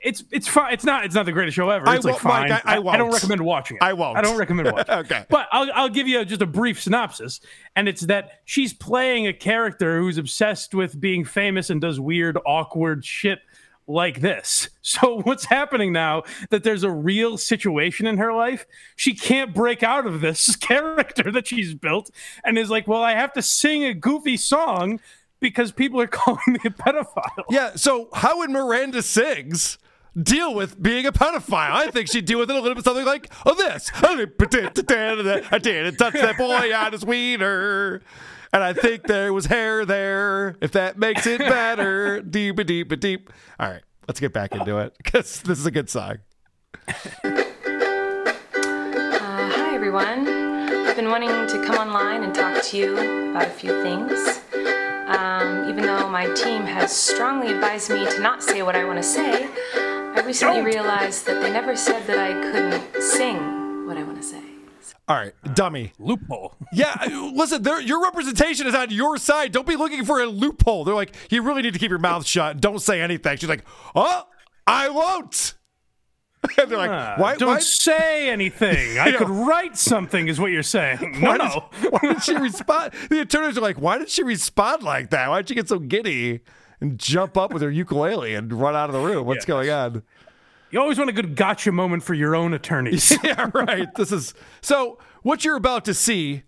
it's it's fine. It's not it's not the greatest show ever. I It's like won't, Mike, fine. I- I don't recommend watching it. I won't. I don't recommend watching. Okay. But I'll I'll give you just a brief synopsis, and it's that she's playing a character who's obsessed with being famous and does weird, awkward shit like this. So what's happening now that there's a real situation in her life, she can't break out of this character that she's built and is like, "Well, I have to sing a goofy song because people are calling me a pedophile." Yeah, so how would Miranda Sings deal with being a pedophile? I think she'd deal with it a little bit something like oh, this. I didn't touch that boy on his wiener. And I think there was hair there, if that makes it better. Deep, deep, deep. All right, let's get back into it because this is a good song. Uh, hi, everyone. I've been wanting to come online and talk to you about a few things. Um, even though my team has strongly advised me to not say what I want to say, I recently realized that they never said that I couldn't sing what I want to say. All right, dummy. Loophole. Yeah, listen, your representation is on your side. Don't be looking for a loophole. They're like, you really need to keep your mouth shut. Don't say anything. She's like, oh, I won't. And they're like, Ah, why? don't why, say anything. I Yeah. could write something, is what you're saying. No, why no. Did, why did she respond? The attorneys are like, why did she respond like that? Why did she get so giddy and jump up with her ukulele and run out of the room? What's going on? You always want a good gotcha moment for your own attorneys. yeah, right. This is so. What you're about to see,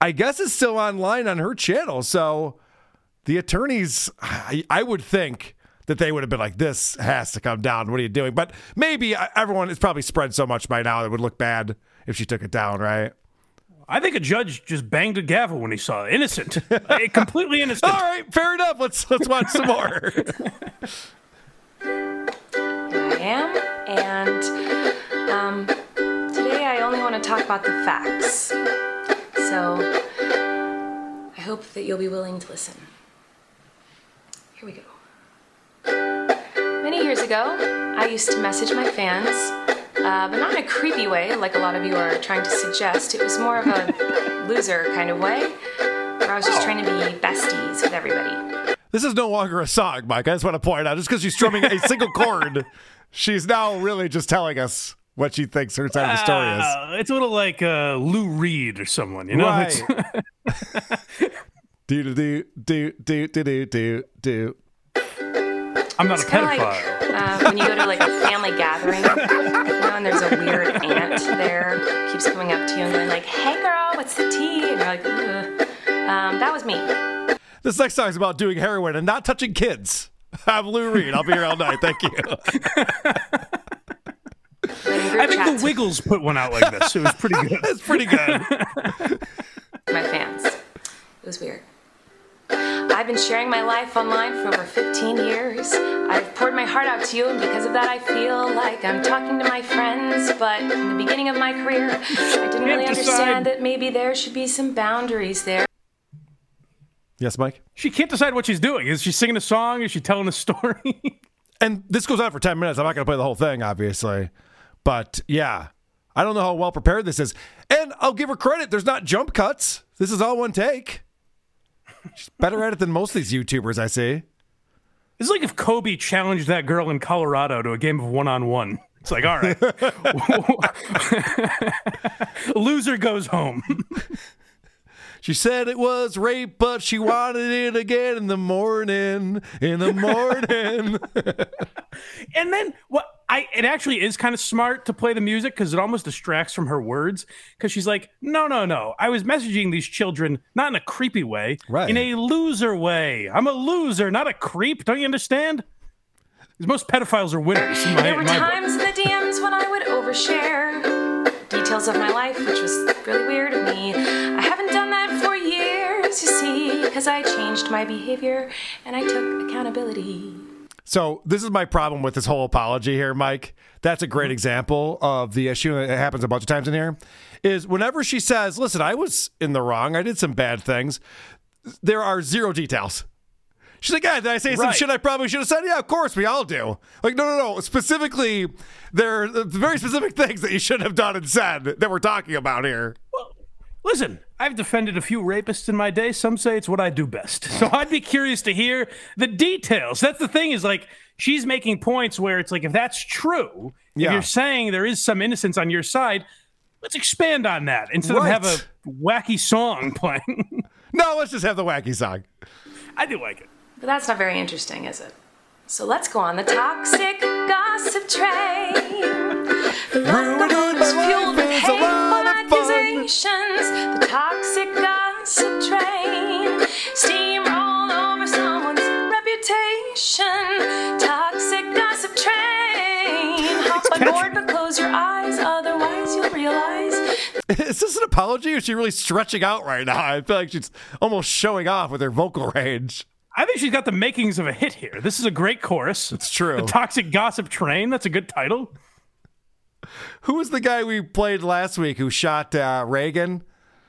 I guess, is still online on her channel. So the attorneys, I, I would think that they would have been like, "This has to come down. What are you doing?" But maybe everyone is probably spread so much by now it would look bad if she took it down, right? I think a judge just banged a gavel when he saw it. Innocent. Completely innocent. All right, fair enough. Let's let's watch some more. I am, and um, today I only want to talk about the facts. So I hope that you'll be willing to listen. Here we go. Many years ago, I used to message my fans, uh, but not in a creepy way like a lot of you are trying to suggest. It was more of a loser kind of way, where I was just trying to be besties with everybody. This is no longer a song, Mike. I just want to point out, just because you're strumming a single chord, she's now really just telling us what she thinks her side of the story is. It's a little like uh, Lou Reed or someone, you know? Right. do, do, do, do, do, do, do, do. I'm not it's a pedophile. Like, uh, when you go to like a family gathering, you know, and there's a weird aunt there keeps coming up to you and going like, "Hey, girl, what's the tea?" And you're like, Ugh. Um, "That was me." This next song is about doing heroin and not touching kids. I'm Lou Reed. I'll be here all night. Thank you. I think the Wiggles put one out like this. It was pretty good. it's pretty good. my fans. It was weird. I've been sharing my life online for over 15 years. I've poured my heart out to you, and because of that, I feel like I'm talking to my friends. But in the beginning of my career, I didn't really understand that maybe there should be some boundaries there. Yes, Mike? She can't decide what she's doing. Is she singing a song? Is she telling a story? And this goes on for 10 minutes. I'm not going to play the whole thing, obviously. But yeah, I don't know how well prepared this is. And I'll give her credit. There's not jump cuts. This is all one take. She's better at it than most of these YouTubers I see. It's like if Kobe challenged that girl in Colorado to a game of one on one. It's like, all right. Loser goes home. She said it was rape, but she wanted it again in the morning. In the morning. And then what I it actually is kind of smart to play the music because it almost distracts from her words. Because she's like, no, no, no. I was messaging these children not in a creepy way, Right. in a loser way. I'm a loser, not a creep. Don't you understand? 'Cause most pedophiles are winners. In my, There were in my book. times in the DMs when I would overshare details of my life, which was really weird of me. I haven't done that for years, you see, because I changed my behavior and I took accountability. So this is my problem with this whole apology here, Mike. That's a great example of the issue that happens a bunch of times in here. Is whenever she says, "Listen, I was in the wrong. I did some bad things," there are zero details. She's like, "Yeah, did I say some Right. shit I probably should have said?" Yeah, of course, we all do. Like, no, no, no. Specifically, there are very specific things that you should have done and said that we're talking about here. Well, listen, I've defended a few rapists in my day. Some say it's what I do best. So I'd be curious to hear the details. That's the thing is like she's making points where it's like if that's true, Yeah. if you're saying there is some innocence on your side, let's expand on that instead Right. of have a wacky song playing. No, let's just have the wacky song. I do like it. But that's not very interesting, is it? So let's go on the toxic gossip train. Rumors fueled with hateful accusations. The toxic gossip train. Steamroll over someone's reputation. Toxic gossip train. Hop on board, but close your eyes, otherwise you'll realize Is this an apology or is she really stretching out right now? I feel like she's almost showing off with her vocal range. I think she's got the makings of a hit here. This is a great chorus. It's true. The Toxic Gossip Train. That's a good title. Who was the guy we played last week who shot uh, Reagan?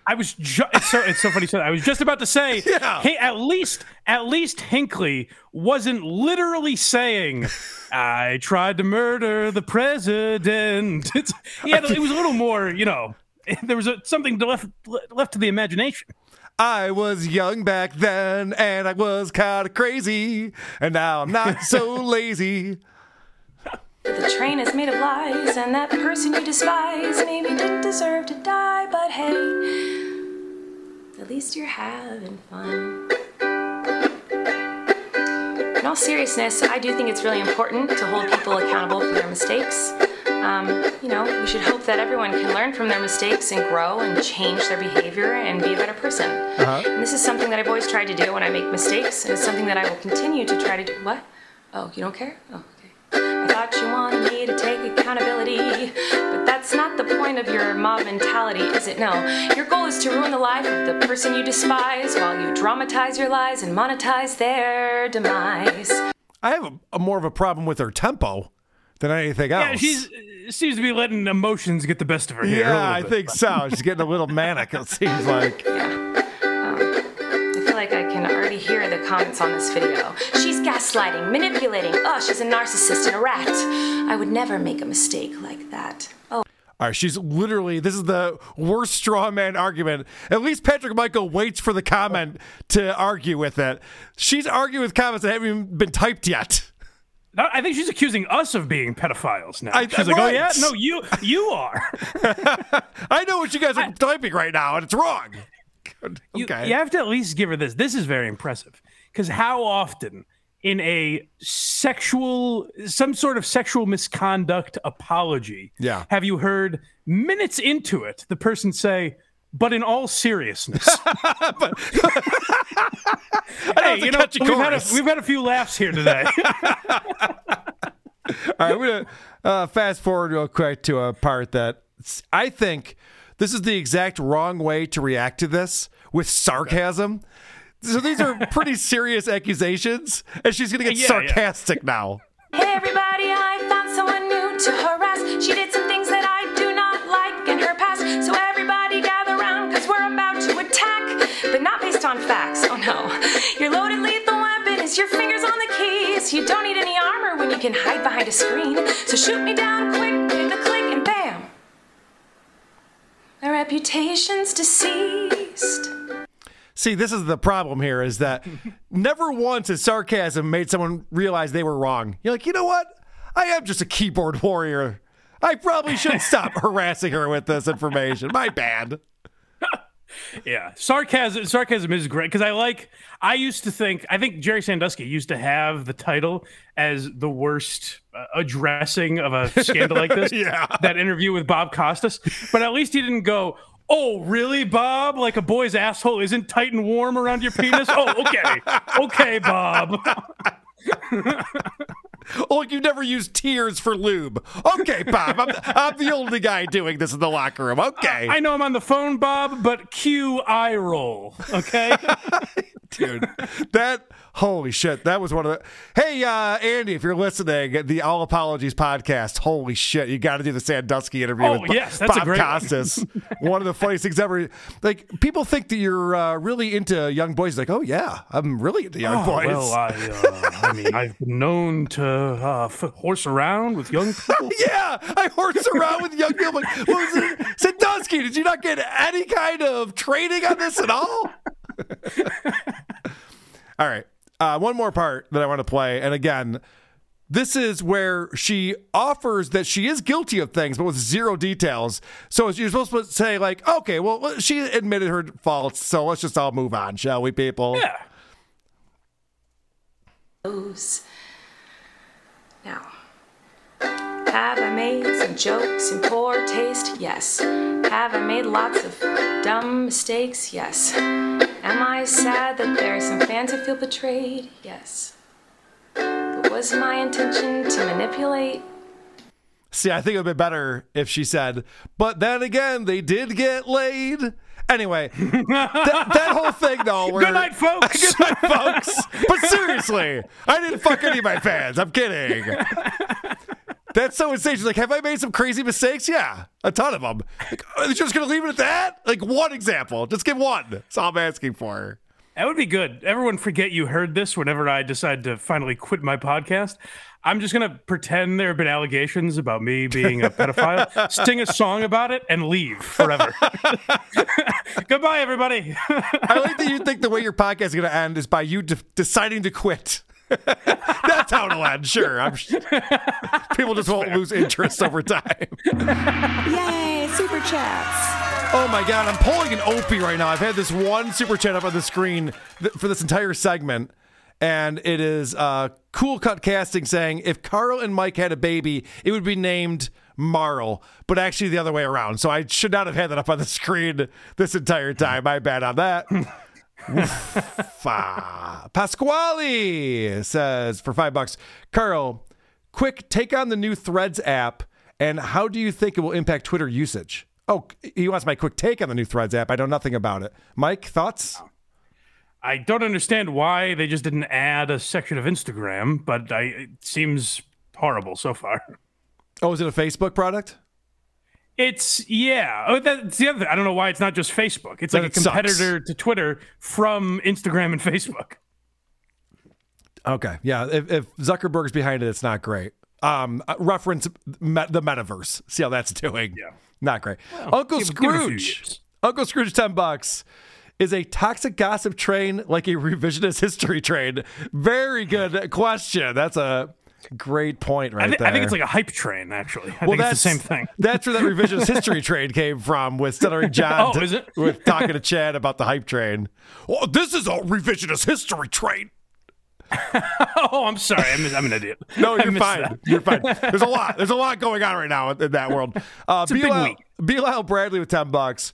I was ju- it's so it's so funny. that. I was just about to say, Yeah. hey, at least at least Hinckley wasn't literally saying, "I tried to murder the president." It's, yeah, it was a little more, you know. There was a, something left left to the imagination. I was young back then and I was kind of crazy, and now I'm not so lazy. The train is made of lies, and that person you despise maybe didn't deserve to die, but hey, at least you're having fun. In all seriousness, I do think it's really important to hold people accountable for their mistakes. Um, you know, we should hope that everyone can learn from their mistakes and grow and change their behavior and be a better person. Uh-huh. And this is something that I've always tried to do when I make mistakes, and it's something that I will continue to try to do. What? Oh, you don't care? Oh, okay. I thought you wanted me to take accountability, but that's not the point of your mob mentality, is it? No. Your goal is to ruin the life of the person you despise while you dramatize your lies and monetize their demise. I have a, a more of a problem with her tempo than anything else. Yeah, she's seems to be letting emotions get the best of her here. Yeah, little I bit. think so. She's getting a little manic. It seems like. I feel like I can already hear the comments on this video. She's gaslighting, manipulating. Oh, she's a narcissist and a rat. I would never make a mistake like that. Oh, All right, she's literally this is the worst straw man argument. At least Patrick Michael waits for the comment to argue with it. She's arguing with comments that haven't even been typed yet. I think she's accusing us of being pedophiles now. I- she's like, "Oh yeah, no, you you are." I know what you guys are typing right now, and it's wrong. You, you have to at least give her this. This is very impressive because how often in a sexual, some sort of sexual misconduct apology, Yeah. have you heard minutes into it the person say, "But in all seriousness." hey, you know, we've had, a, we've had a few laughs here today. All right, we're gonna uh, fast forward real quick to a part that I think this is the exact wrong way to react to this with sarcasm. So these are pretty serious accusations, and she's gonna get Yeah, yeah. sarcastic now. Hey everybody, I found someone new to harass. She did some But not based on facts, oh no. Your loaded lethal weapon is your fingers on the keys. You don't need any armor when you can hide behind a screen. So shoot me down quick, with a click, and bam. My reputation's deceased. See, this is the problem here: is that never once has sarcasm made someone realize they were wrong. You're like, you know what? I am just a keyboard warrior. I probably should stop harassing her with this information. My bad. Yeah, sarcasm. Sarcasm is great because I like. I used to think. I think Jerry Sandusky used to have the title as the worst uh, addressing of a scandal like this. Yeah. that interview with Bob Costas. But at least he didn't go. Oh, really, Bob? Like a boy's asshole isn't tight and warm around your penis? Oh, okay, okay, Bob. Oh, you've never used tears for lube. Okay, Bob. I'm, I'm the only guy doing this in the locker room. Okay. I know I'm on the phone, Bob, but cue eye roll. Okay. dude. That holy shit. That was one of the. Hey, uh, Andy, if you're listening, the All Apologies podcast. Holy shit, you got to do the Sandusky interview Oh, with yes, that's a Bob great one. One of the funniest things ever. Like people think that you're uh, really into young boys. Like, oh yeah, I'm really into young Oh, boys. well, I, uh, I mean, I've been known to uh, f- horse around with young people. yeah, I horse around with young people. Like, what was it? Sandusky, did you not get any kind of training on this at all? all right. Uh, one more part that I want to play. And again, this is where she offers that she is guilty of things, but with zero details. So you're supposed to say, like, okay, well, she admitted her faults. So let's just all move on, shall we, people? Yeah. Those. Now, have I made some jokes in poor taste? Yes. Have I made lots of dumb mistakes? Yes. Am I sad that there are some fans who feel betrayed? Yes. But was my intention to manipulate? See, I think it would be better if she said, but then again, they did get laid. Anyway, that, that whole thing though. Where, Good night, folks. Good night, folks. But seriously, I didn't fuck any of my fans. I'm kidding. That's so insane. She's like, have I made some crazy mistakes? Yeah, a ton of them. Like, are you just gonna leave it at that? Like one example. Just give one. That's all I'm asking for. That would be good. Everyone forget you heard this whenever I decide to finally quit my podcast. I'm just going to pretend there have been allegations about me being a pedophile, sing a song about it, and leave forever. Goodbye, everybody. I like that you think the way your podcast is gonna end is by you de- deciding to quit. That's how it'll end. Sure, I'm. People just won't lose interest over time. Yay, super chats. Oh my god, I'm pulling an Opie right now. I've had this one super chat up on the screen th- for this entire segment, and it is uh, Cool Cut Casting saying if Karl and Mike had a baby, it would be named Marl, but actually the other way around. So I should not have had that up on the screen this entire time. My bad on that. Pasquale says for five bucks, Karl, quick take on the new Threads app, and how do you think it will impact Twitter usage? Oh, he wants my quick take on the new Threads app. I know nothing about it. Mike, thoughts? I don't understand why they just didn't add a section of Instagram, but I, it seems horrible so far. Oh, is it a Facebook product? It's yeah. Oh, that's the other. Thing. I don't know why it's not just Facebook. It's like a sucks. competitor to Twitter from Instagram and Facebook. Okay, yeah. If, if Zuckerberg's behind it, it's not great. Um, uh, reference me- the metaverse. See how that's doing. Yeah. Not great. Uncle give- give it a few Scrooge. Uncle Scrooge, 10 bucks. Is a toxic gossip train like a revisionist history train? Very good question. That's a great point right I, thi- there. I think it's like a hype train, actually. I well, think that's it's the same thing. That's where that revisionist history train came from with Stuttering John. Oh, is it? with talking to Chad about the hype train. Oh, this is a revisionist history train. oh, I'm sorry. I'm, I'm an idiot. No, you're fine. that. You're fine. There's a lot. There's a lot going on right now in that world. Uh, It's a big week. Bilal Bradley with ten bucks.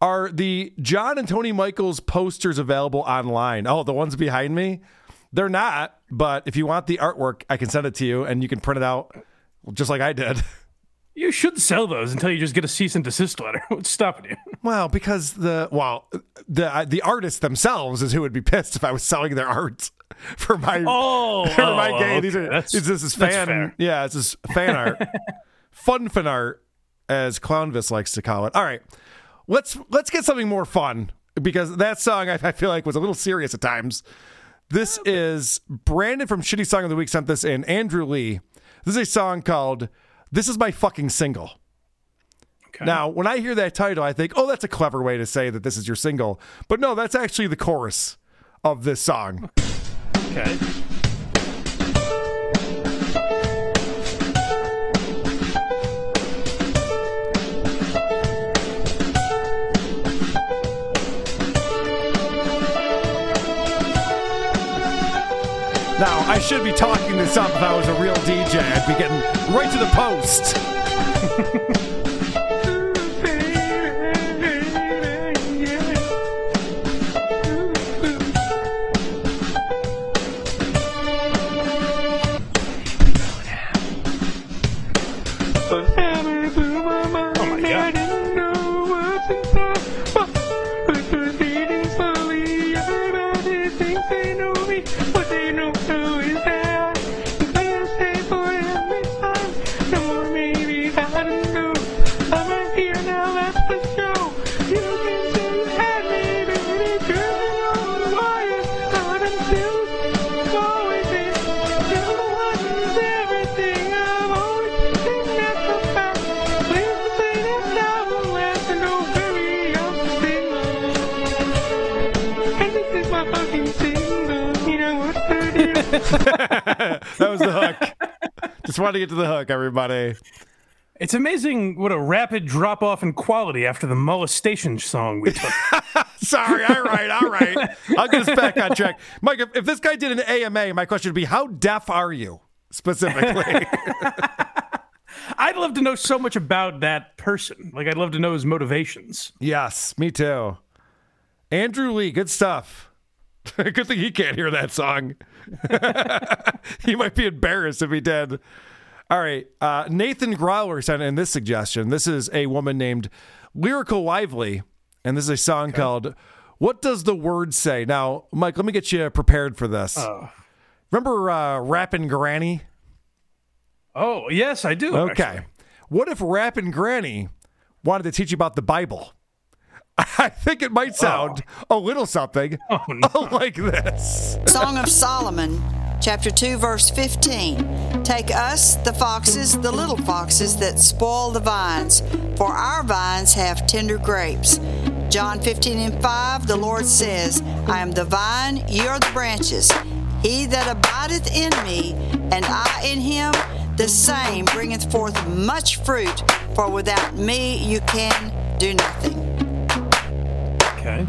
Are the John and Tony Michaels posters available online? Oh, the ones behind me. They're not. But if you want the artwork, I can send it to you, and you can print it out just like I did. You should sell those until you just get a cease and desist letter. What's stopping you? Well, because the well, the uh, the artists themselves is who would be pissed if I was selling their art for my Oh, for my oh, game. These are That's- this is fan yeah, this is fan art, fun fan art, as Clownvis likes to call it. All right, let's let's get something more fun because that song I, I feel like was a little serious at times. This oh, is Brandon from Shitty Song of the Week sent this in. Andrew Lee. This is a song called "This Is My Fucking Single." Now, when I hear that title, I think, oh, that's a clever way to say that this is your single. But no, that's actually the chorus of this song. Okay. I should be talking this up if I was a real DJ. I'd be getting right to the post. that was the hook. Just wanted to get to the hook, everybody. It's amazing what a rapid drop off in quality after the molestation song we took. Sorry, all right, all right. I'll get us back on track. Mike, if, if this guy did an AMA, my question would be how deaf are you specifically? I'd love to know so much about that person. Like, I'd love to know his motivations. yes, me too. Andrew Lee, good stuff. good thing he can't hear that song. he might be embarrassed if he did. All right. Uh, Nathan Growler sent in this suggestion. This is a woman named Lyrical Lively, and this is a song called What Does the Word Say? Now, Mike, let me get you prepared for this. Oh. Remember uh, Rappin' Granny? Oh, yes, I do. Okay. actually. What if Rappin' Granny wanted to teach you about the Bible? I think it might sound oh. a little something oh, like this. Song of Solomon, chapter 2, verse 15. Take us, the foxes, the little foxes that spoil the vines, for our vines have tender grapes. John 15 and 5, the Lord says, I am the vine, ye are the branches. He that abideth in me, and I in him, the same bringeth forth much fruit, for without me you can do nothing. Okay.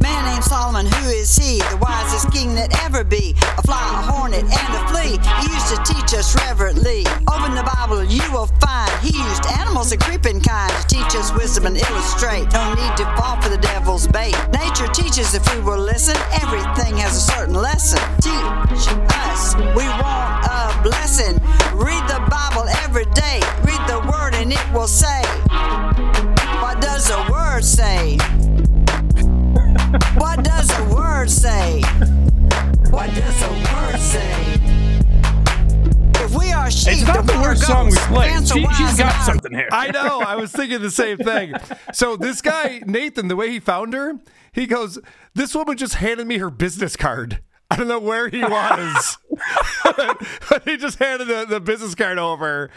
Man named Solomon, who is he? The wisest king that ever be. A fly, a hornet, and a flea. He used to teach us reverently. Open the Bible, you will find he used animals and creeping kind to teach us wisdom and illustrate. No need to fall for the devil's bait. Nature teaches if we will listen. Everything has a certain lesson. Teach us. We want a blessing. Read the Bible every day. Read the word and it will say. What does the word say? What does the word say? What does the word say? If we are sheep, It's not the water worst song we goats, played. She, wise she's and got iron. something here. I know. I was thinking the same thing. So this guy Nathan, the way he found her, he goes, "This woman just handed me her business card. I don't know where he was, but he just handed the, the business card over."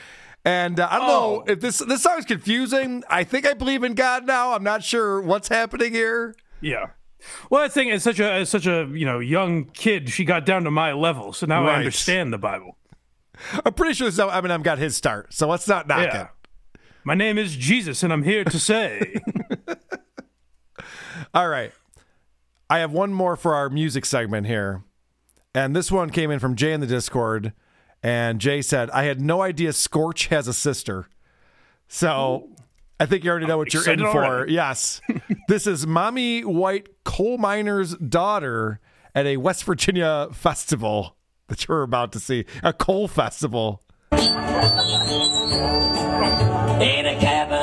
And uh, I don't know if this this song is confusing. I think I believe in God now. I'm not sure what's happening here. Yeah. Well, I think is such a as such a you know young kid. She got down to my level, so now Right. I understand the Bible. I'm pretty sure this is how Eminem got his start. So let's not knock Yeah. it. My name is Jesus, and I'm here to say. All right. I have one more for our music segment here. And this one came in from Jay in the Discord. And Jay said, I had no idea Scorch has a sister. So I think you already know what you're in for. already. Yes. this is Mommy White Coal Miner's daughter at a West Virginia festival that you're about to see, a coal festival. In a cabin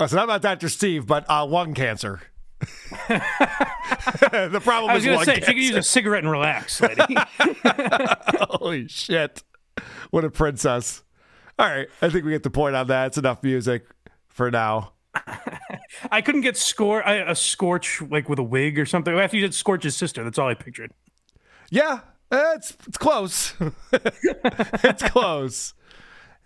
Listen, I'm not Dr. Steve, but uh, lung cancer. the problem I was is going lung to say, she cancer. could use a cigarette and relax, lady. Holy shit. What a princess. All right. I think we get the point on that. It's enough music for now. I couldn't get score I, a scorch like with a wig or something. After you did Scorch's sister, that's all I pictured. Yeah, it's it's close. it's close.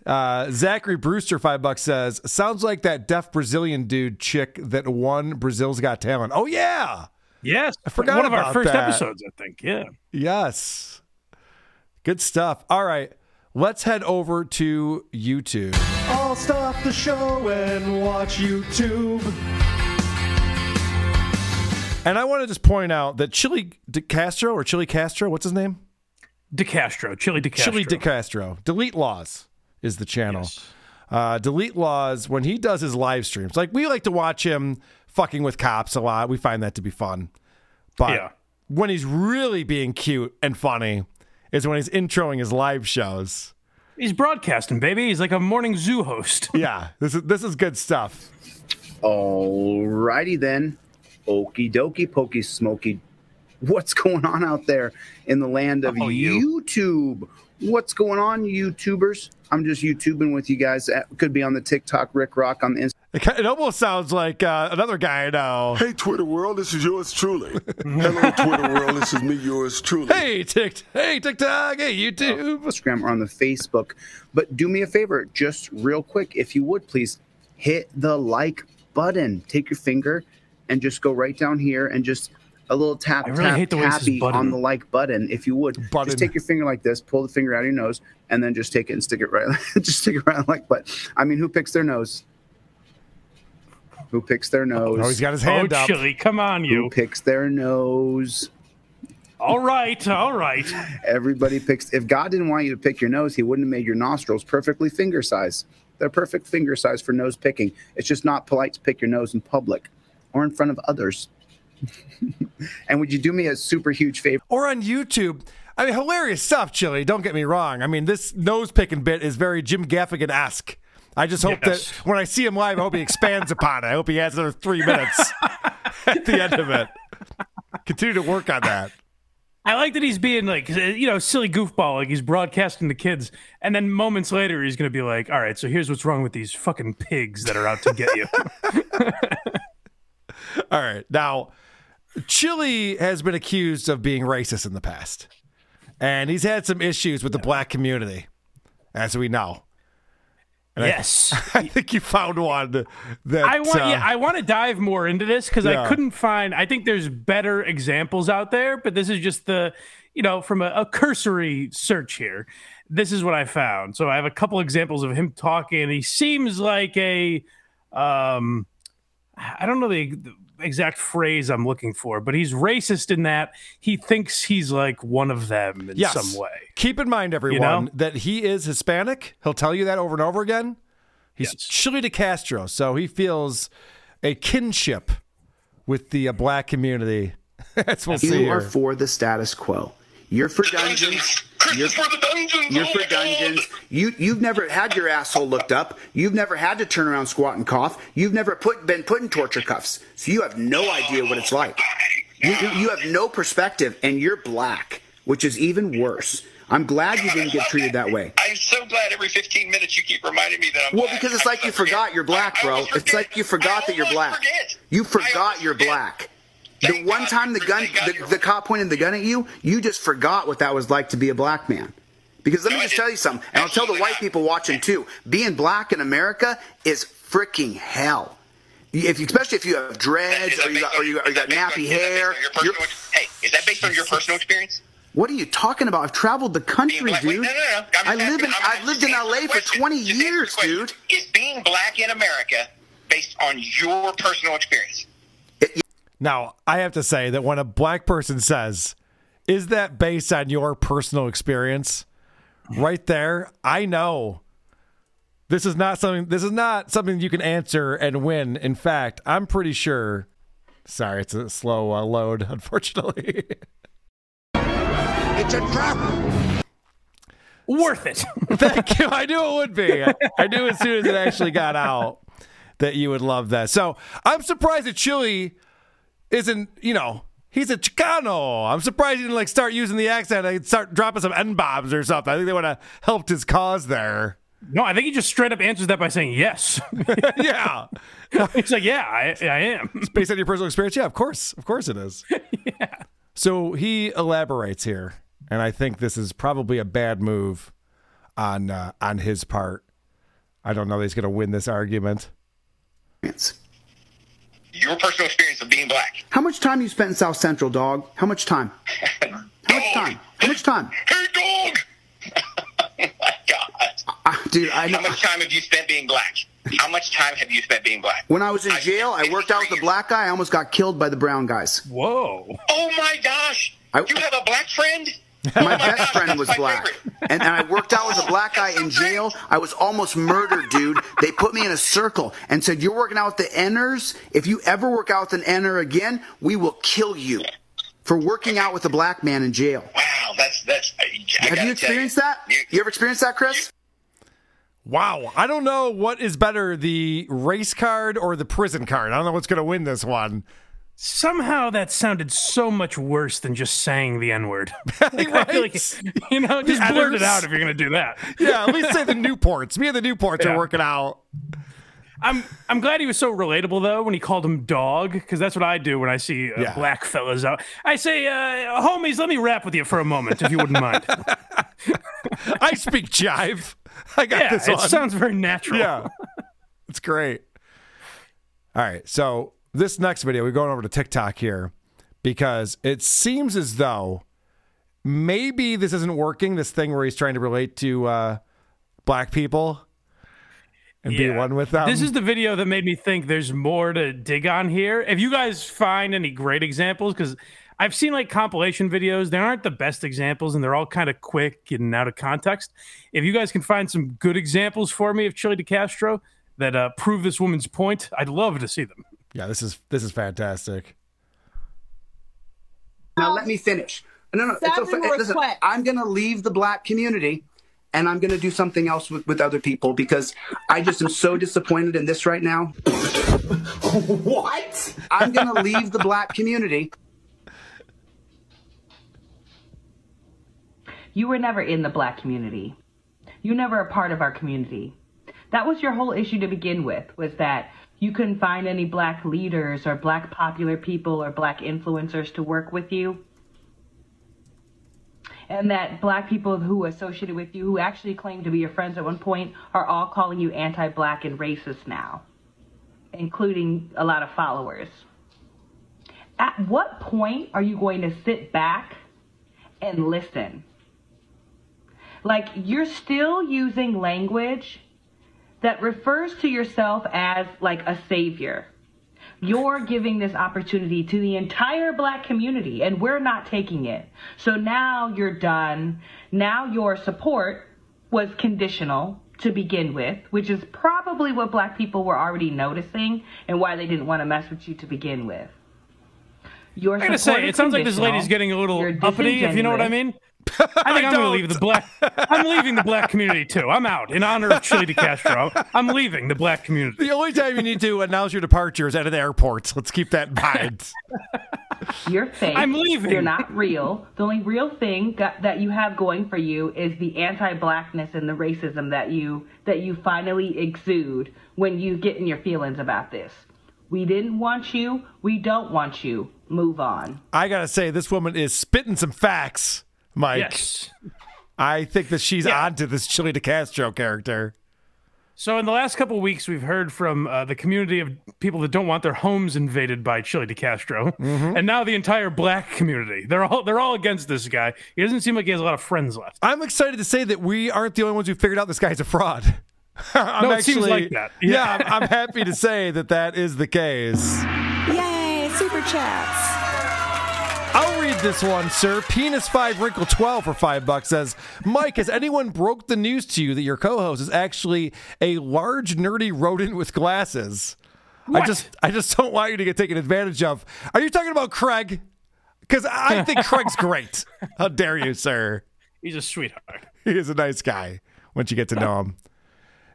Uh, Zachary Brewster, five bucks says, sounds like that deaf Brazilian dude chick that won Brazil's Got Talent. Oh, yeah. Yes. I forgot One of our first that. episodes, I think. Yeah. Yes. Good stuff. All right. Let's head over to YouTube. I'll stop the show and watch YouTube. And I want to just point out that Chille De Castro or Chille Castro, what's his name? De DeCastro, Chille DeCastro. Chille De Castro. Delete Lawz is the channel. Uh, Delete Lawz, when he does his live streams, like we like to watch him fucking with cops a lot. We find that to be fun. But Yeah. when he's really being cute and funny is when he's introing his live shows. He's broadcasting, baby. He's like a morning zoo host. Yeah, this is this is good stuff. Alrighty then. Okie dokie, pokey smoky. What's going on out there in the land of Oh, you. YouTube? What's going on, YouTubers? I'm just YouTubing with you guys. Uh, Could be on the TikTok, Rick Rock on the Instagram. It, it almost sounds like uh, another guy I know. Hey, Twitter world, this is yours truly. Hello, Twitter world, this is me, yours truly. Hey, Tik, hey TikTok, hey YouTube. Instagram or on the Facebook. But do me a favor, just real quick, if you would please hit the like button. Take your finger and just go right down here and just a little tap I really tap hate the way it says tappy on the like button. If you would Button. just take your finger like this, pull the finger out of your nose, and then just take it and stick it right. just stick it right like. But I mean, who picks their nose? Who picks their oh, nose? Oh, he's got his Oh, hand up. Chille, come on, you. Who picks their nose? All right, all right. Everybody picks. If God didn't want you to pick your nose, He wouldn't have made your nostrils perfectly finger size. They're perfect finger size for nose picking. It's just not polite to pick your nose in public or in front of others. and would you do me a super huge favor? Or on YouTube. I mean, hilarious stuff, Chille. Don't get me wrong. I mean, this nose picking bit is very Jim Gaffigan esque. I just hope Yes. that when I see him live, I hope he expands upon it. I hope he has another three minutes at the end of it. Continue to work on that. I like that he's being like, uh, you know, silly goofball, like he's broadcasting to kids, and then moments later he's gonna be like, "All right, so here's what's wrong with these fucking pigs that are out to get you." All right. Now, Chille has been accused of being racist in the past, and he's had some issues with the black community, as we know. And yes, I, think you found one that I want, uh, yeah, I want to dive more into this because Yeah. I couldn't find. I think there's better examples out there, but this is just the, you know, from a, a cursory search here. This is what I found. So I have a couple examples of him talking. and He seems like a, um, I don't know the, the exact phrase I'm looking for, but he's racist in that he thinks he's like one of them in Yes. some way. Keep in mind, everyone, know? that he is Hispanic. He'll tell you that over and over again. He's Chille de Castro, so he feels a kinship with the uh, black community. As we'll see You are here. for the status quo. You're for dungeons. You're for the dungeons. You're oh for God. dungeons. You you've never had your asshole looked up. You've never had to turn around, squat, and cough. You've never put been put in torture cuffs. So you have no idea what it's like. You, you, you have no perspective, and you're black, which is even worse. I'm glad you didn't get treated that way. I'm so glad every 15 minutes you keep reminding me that I'm Well, black. because it's like you forgot you're black, bro. It's like you forgot that you're black. You forgot you're black. The one time the gun, the, the cop pointed the gun at you, you just forgot what that was like to be a black man. Because let me just tell you something, and I'll tell the white people watching too. Being black in America is freaking hell. If you, especially if you have dreads or you got, or you got, or you got nappy hair. Hey, is that based on your personal experience? what are you talking about? I've traveled the country, Wait, dude. no, no, no. I live in asking- I've lived in LA for 20 years, dude. Is being black in America based on your personal experience? Now, I have to say that when a black person says, Is that based on your personal experience? Right there, I know this is not something this is not something you can answer and win. In fact, I'm pretty sure sorry, it's a slow uh, load, unfortunately. It's a trap. Worth it. Thank you. I knew it would be. I, I knew as soon as it actually got out that you would love that. So I'm surprised that Chille isn't, you know, he's a Chicano. I'm surprised he didn't like start using the accent and start dropping some N bombs or something. I think they would have helped his cause there. No, I think he just straight up answers that by saying yes. yeah. He's like, yeah, I, I am. It's based on your personal experience. Yeah, of course. Of course it is. yeah. So he elaborates here, and I think this is probably a bad move on uh, on his part. I don't know that he's going to win this argument. Your personal experience of being black. How much time you spent in South Central, dog? How much time? How much time? How much time? Hey, dog! My Uh, dude, I know. How much time have you spent being black? How much time have you spent being black? When I was in jail, I worked out with a black guy. I almost got killed by the brown guys. Whoa. Oh my gosh! I- you have a black friend? My best friend was black. And, and I worked out with a black guy in jail. I was almost murdered, dude. They put me in a circle and said, You're working out with the Enners. If you ever work out with an Enner again, we will kill you for working out with a black man in jail. Wow, that's that's. I, I Have gotta you tell experienced that? You ever experienced that, Chris? Wow. I don't know what is better, the race card or the prison card. I don't know what's going to win this one. Somehow that sounded so much worse than just saying the N word. like, I feel like, you know, just The blurt it out if you're going to do that. Yeah, at least say the Newports. Me and the Newports Yeah. are working out. I'm I'm glad he was so relatable though when he called him dog because that's what I do when I see uh, Yeah. black fellas out. I say, uh, homies, let me rap with you for a moment if you wouldn't mind. I speak jive. I got yeah, this it sounds very natural. Yeah. It's great. All right. So this next video, we're going over to TikTok here because it seems as though maybe this isn't working, this thing where he's trying to relate to uh, black people and be one with them. This is the video that made me think there's more to dig on here. If you guys find any great examples, because I've seen like compilation videos, they aren't the best examples and they're all kind of quick and out of context. If you guys can find some good examples for me of Chille DeCastro that uh, prove this woman's point, I'd love to see them. Yeah, this is this is fantastic. Now let me finish. No, no, it's Seven okay. more Listen, quick. I'm going to leave the black community and I'm going to do something else with, with other people because I just am so disappointed in this right now. what? I'm going to leave the black community. You were never in the black community. You never a part of our community. That was your whole issue to begin with, was that you couldn't find any black leaders or black popular people or black influencers to work with you. And that black people who associated with you, who actually claimed to be your friends at one point, are all calling you anti black and racist now, including a lot of followers. At what point are you going to sit back and listen? Like you're still using language that refers to yourself as like a savior. You're giving this opportunity to the entire black community and we're not taking it. So now you're done. Now your support was conditional to begin with, which is probably what black people were already noticing and why they didn't want to mess with you to begin with. Your I gotta say, it sounds like this lady's getting a little uppity, if you know what I mean. I think I am going to leave the black. I'm leaving the black community too. I'm out in honor of Chille DeCastro. I'm leaving the black community. The only time you need to announce your departure is at an airport. Let's keep that in mind. You're fake. I'm leaving. You're not real. The only real thing got, that you have going for you is the anti-blackness and the racism that you that you finally exude when you get in your feelings about this. We didn't want you. We don't want you. Move on. I gotta say, this woman is spitting some facts, Mike. Yes. I think that she's Yeah. onto this Chille DeCastro character. So in the last couple of weeks, we've heard from uh, the community of people that don't want their homes invaded by Chille DeCastro, Mm-hmm. and now the entire black community. They're all they're all against this guy. He doesn't seem like he has a lot of friends left. I'm excited to say that we aren't the only ones who figured out this guy's a fraud. I'm No, it seems like that. Yeah, Yeah. I'm, I'm happy to say that that is the case. Yay, super chats. I'll read this one, sir. Penis five wrinkle twelve for five bucks says, Mike, has anyone broke the news to you that your co-host is actually a large nerdy rodent with glasses? I just I just don't want you to get taken advantage of. Are you talking about Craig? Because I think Craig's great. How dare you, sir? He's a sweetheart. He is a nice guy once you get to know him.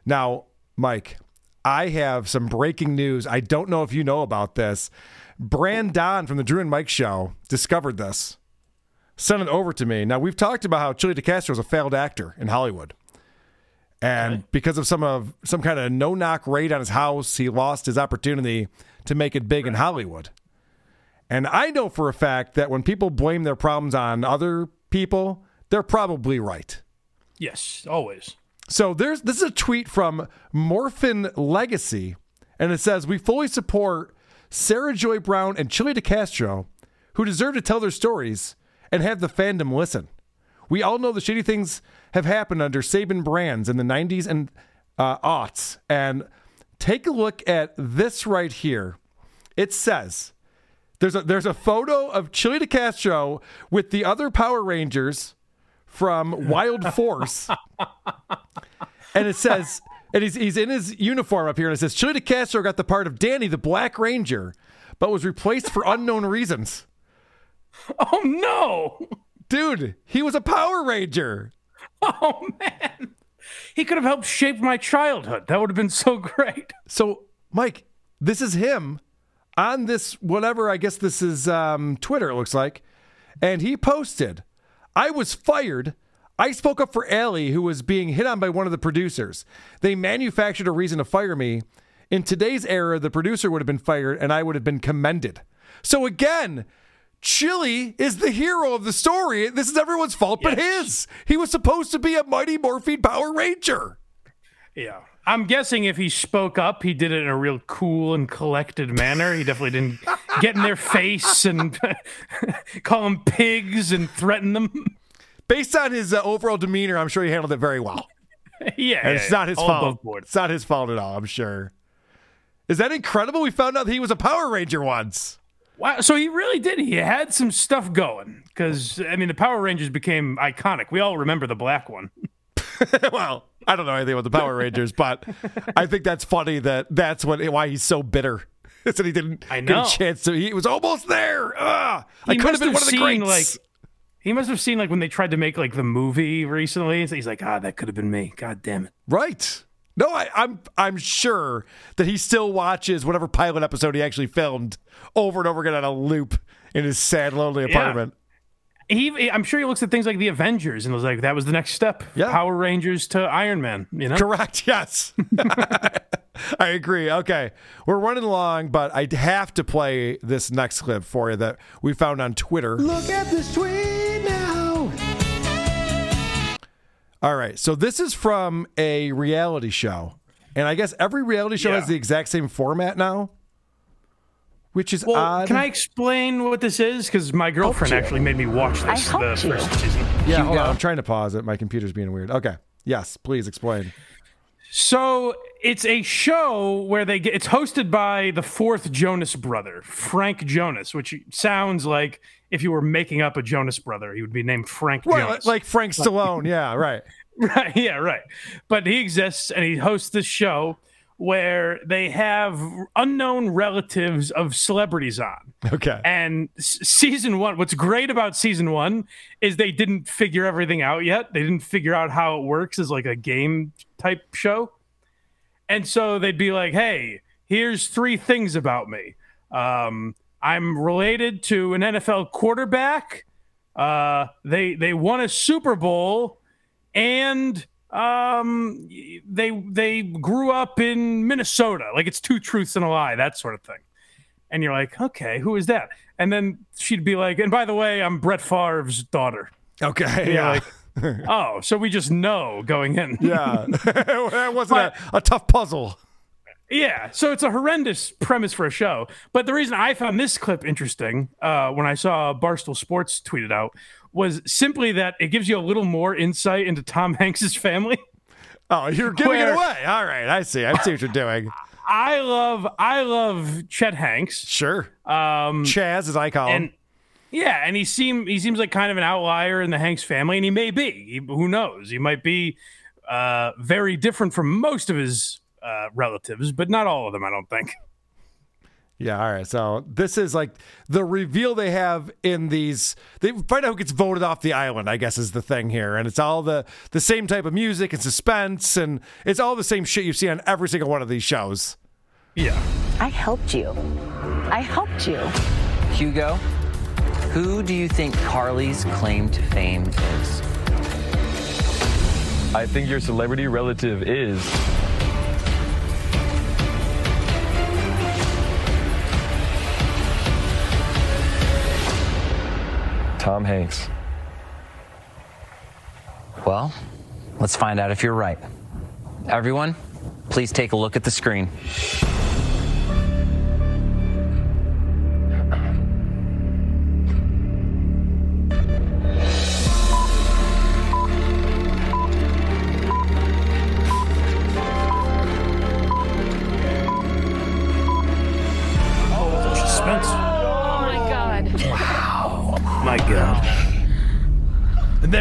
Now, Mike, I have some breaking news. I don't know if you know about this. Brandon from the Drew and Mike show discovered this, sent it over to me. Now, we've talked about how Chille DeCastro is a failed actor in Hollywood. And because of some of some kind of no knock raid on his house, he lost his opportunity to make it big in Hollywood. And I know for a fact that when people blame their problems on other people, they're probably right. Yes, always. So there's this is a tweet from Morphin Legacy, and it says we fully support Sarah Joy Brown and Chille DeCastro, who deserve to tell their stories and have the fandom listen. We all know the shitty things have happened under Saban brands in the 90s and uh, aughts. And take a look at this right here. It says there's a there's a photo of Chille DeCastro with the other Power Rangers from Wild Force, and it says, and he's he's in his uniform up here, and it says Chille DeCastro got the part of Danny, the Black Ranger, but was replaced for unknown reasons. Oh no, dude, he was a Power Ranger. Oh man, he could have helped shape my childhood. That would have been so great. So, Mike, this is him on this whatever. I guess this is um, Twitter. It looks like, and he posted, "I was fired." I spoke up for Allie, who was being hit on by one of the producers. They manufactured a reason to fire me. In today's era, the producer would have been fired and I would have been commended. So again, Chille is the hero of the story. This is everyone's fault but his. He was supposed to be a Mighty Morphin Power Ranger. Yeah. I'm guessing if he spoke up, he did it in a real cool and collected manner. He definitely didn't get in their face and call them pigs and threaten them. Based on his uh, overall demeanor, I'm sure he handled it very well. yeah, And it's not his all fault. It's not his fault at all, I'm sure. Is that incredible? We found out that he was a Power Ranger once. Wow, so he really did. He had some stuff going because I mean, the Power Rangers became iconic. We all remember the black one. well, I don't know anything about the Power Rangers, but I think that's funny that that's what why he's so bitter. Is that he didn't I get know. a chance to. He was almost there. Ah, I He could have been one of the greats. Like, he must have seen like when they tried to make like the movie recently. He's like, ah, that could have been me. God damn it. Right. No, I, I'm I'm sure that he still watches whatever pilot episode he actually filmed over and over again on a loop in his sad, lonely apartment. He, I'm sure he looks at things like the Avengers and was like, that was the next step. Yeah. Power Rangers to Iron Man. You know, Correct. Yes. I agree. Okay. We're running along, but I have to play this next clip for you that we found on Twitter. Look at this tweet now. All right. So this is from a reality show. And I guess every reality show has the exact same format now, which is Well, odd. can I explain what this is? Because my girlfriend actually made me watch this the helped you. first season. Yeah, hold on. I'm trying to pause it. My computer's being weird. Okay. Yes, please explain. So it's a show where they get it's hosted by the fourth Jonas brother, Frank Jonas, which sounds like if you were making up a Jonas brother, he would be named Frank Well, Jonas. like Frank Stallone. yeah, right. Right, yeah, right. But he exists and he hosts this show where they have unknown relatives of celebrities on. Okay. And s- season one, what's great about season one is they didn't figure everything out yet. They didn't figure out how it works as like a game type show. And so they'd be like, hey, here's three things about me. Um, I'm related to an NFL quarterback. Uh, they they won a Super Bowl, and um, they they grew up in Minnesota. Like it's two truths and a lie, that sort of thing. And you're like, okay, who is that? And then she'd be like, and by the way, I'm Brett Favre's daughter. Okay, yeah. like, oh, so we just know going in. Yeah. that wasn't a, a tough puzzle. Yeah, so it's a horrendous premise for a show. But the reason I found this clip interesting uh, when I saw Barstool Sports tweeted out was simply that it gives you a little more insight into Tom Hanks's family. Oh, you're giving Where- it away. All right, I see. I see what you're doing. I love, I love Chet Hanks. Sure. Um, Chaz, as I call him. yeah, and he seem he seems like kind of an outlier in the Hanks family, and he may be. He, who knows? He might be uh, very different from most of his uh, relatives, but not all of them. I don't think. Yeah, all right. So this is like the reveal they have in these. They find out who gets voted off the island. I guess is the thing here, and it's all the the same type of music and suspense, and it's all the same shit you see on every single one of these shows. Yeah. I helped you. I helped you. Hugo, who do you think Carly's claim to fame is? I think your celebrity relative is. Tom Hanks. Well, let's find out if you're right. Everyone, please take a look at the screen.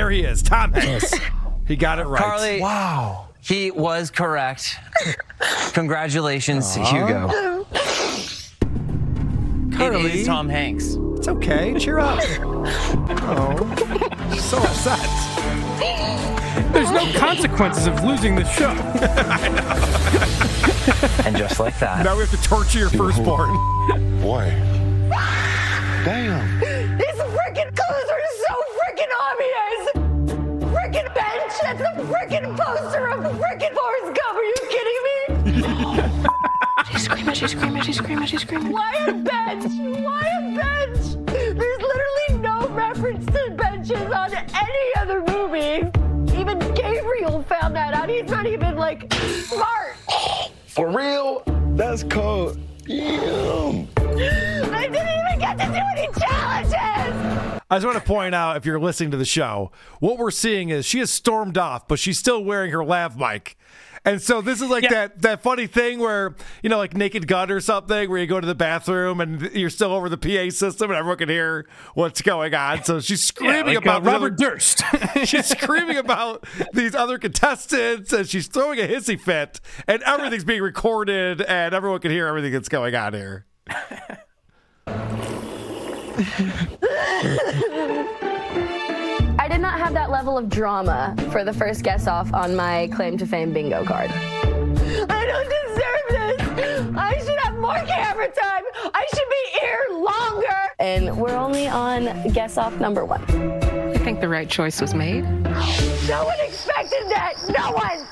There he is, Tom Hanks. he got it right. Carly. Wow. He was correct. Congratulations, Aw. Hugo. Carly. It is Tom Hanks. It's okay. Cheer up. oh, so upset. There's no consequences of losing this show. and just like that. Now we have to torture your firstborn. Boy. Damn. These freaking colors are so freaking obvious! Freaking bench! That's a freaking poster of the freaking Forrest Gump! Are you kidding me? She's screaming, she's screaming, she's screaming, she's screaming. Why a bench? Why a bench? There's literally no reference to benches on any other movie. Even Gabriel found that out. He's not even like smart. For real? That's cold. Damn. I didn't even get to do any challenges. I just want to point out, if you're listening to the show, what we're seeing is she has stormed off, but she's still wearing her lav mic. And so this is like that that funny thing where you know, like Naked Gun or something, where you go to the bathroom and you're still over the PA system and everyone can hear what's going on. So she's screaming like, about uh, Robert other- Durst. she's screaming about these other contestants and she's throwing a hissy fit, and everything's being recorded and everyone can hear everything that's going on here. I did not have that level of drama for the first guess off on my claim to fame bingo card. I don't deserve this. I should have more camera time. I should be here longer. And we're only on guess off number one. I think the right choice was made. No one expected that. No one.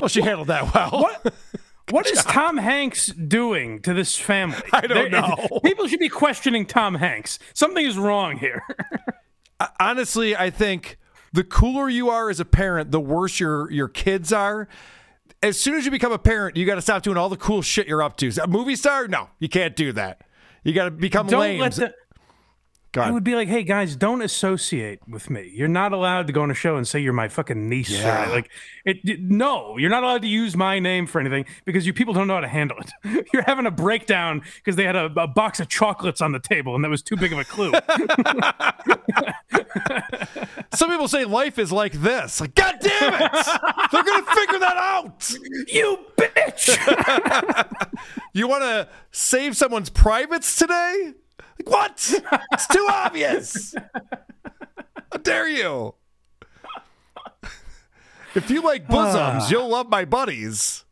Well, she handled that well. What? What is Tom Hanks doing to this family? I don't There- know. People should be questioning Tom Hanks. Something is wrong here. honestly, I think the cooler you are as a parent, the worse your your kids are. As soon as you become a parent, you got to stop doing all the cool shit you're up to. A movie star? No, you can't do that. You got to become Don't lame. The I would be like, hey guys, don't associate with me. You're not allowed to go on a show and say you're my fucking niece. Yeah. like it, it- No, you're not allowed to use my name for anything because you people don't know how to handle it. You're having a breakdown because they had a, a box of chocolates on the table and that was too big of a clue. Some people say life is like this. Like, God damn it! They're gonna figure that out. You bitch! you want to save someone's privates today? Like, what? It's too obvious. How dare you? If you like bosoms, Ah. you'll love my buddies.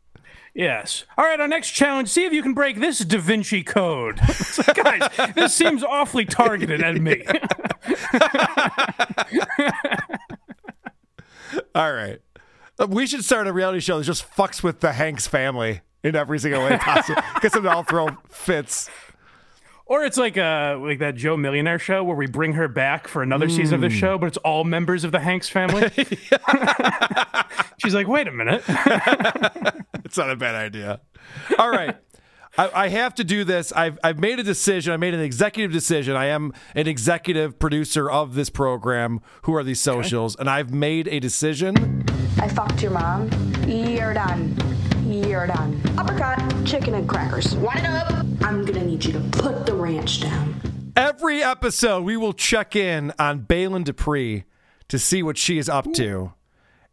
Yes. All right, our next challenge see if you can break this Da Vinci code. Like, guys, this seems awfully targeted at me. All right. Uh, We should start a reality show that just fucks with the Hanks family in every single way possible. Them to all throw fits. Or it's like uh like that Joe Millionaire show where we bring her back for another season of the Mm. show, but it's all members of the Hanks family. She's like, wait a minute. it's not a bad idea. All right. I, I have to do this. I've, I've made a decision. I made an executive decision. I am an executive producer of this program. Who are these socials? And I've made a decision. I fucked your mom. You're done. You're done. Uppercut, chicken and crackers. Want it up? I'm gonna need you to put the ranch down. Every episode, we will check in on Baylen Dupree to see what she is up to.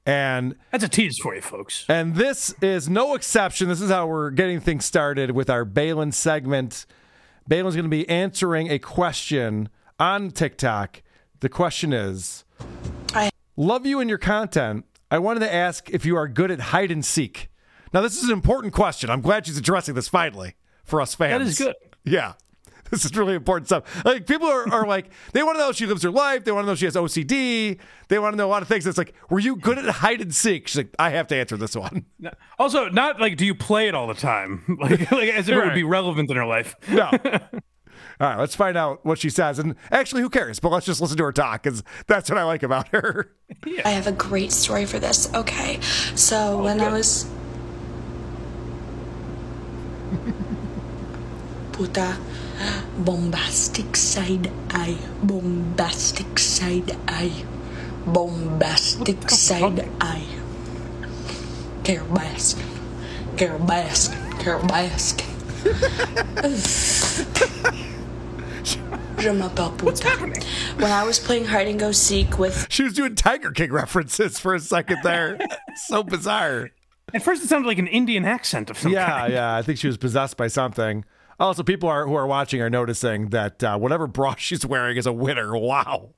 And that's a tease for you, folks. And this is no exception. This is how we're getting things started with our Baylen segment. Baylen's going to be answering a question on TikTok. The question is I Love you and your content. I wanted to ask if you are good at hide and seek. Now, this is an important question. I'm glad she's addressing this finally for us fans. That is good. Yeah. This is really important stuff. Like people are, are like, they want to know if she lives her life. They want to know if she has OCD. They want to know a lot of things. It's like, were you good at hide and seek? She's like, I have to answer this one. Also, not like do you play it all the time? Like, like as if it would be relevant in her life. No. All right, let's find out what she says. And actually, who cares? But let's just listen to her talk because that's what I like about her. I have a great story for this. Okay. So oh, when I was Puta bombastic side eye, bombastic side eye, bombastic side eye. Carole Baskin, Carole Baskin, Carole Baskin. Je m'appelle Puta. When I was playing hide and go seek with She was doing Tiger King references for a second there. so bizarre. At first, it sounded like an Indian accent of some yeah, kind. yeah. I think she was possessed by something. Also, people are who are watching are noticing that uh, whatever bra she's wearing is a winner. Wow.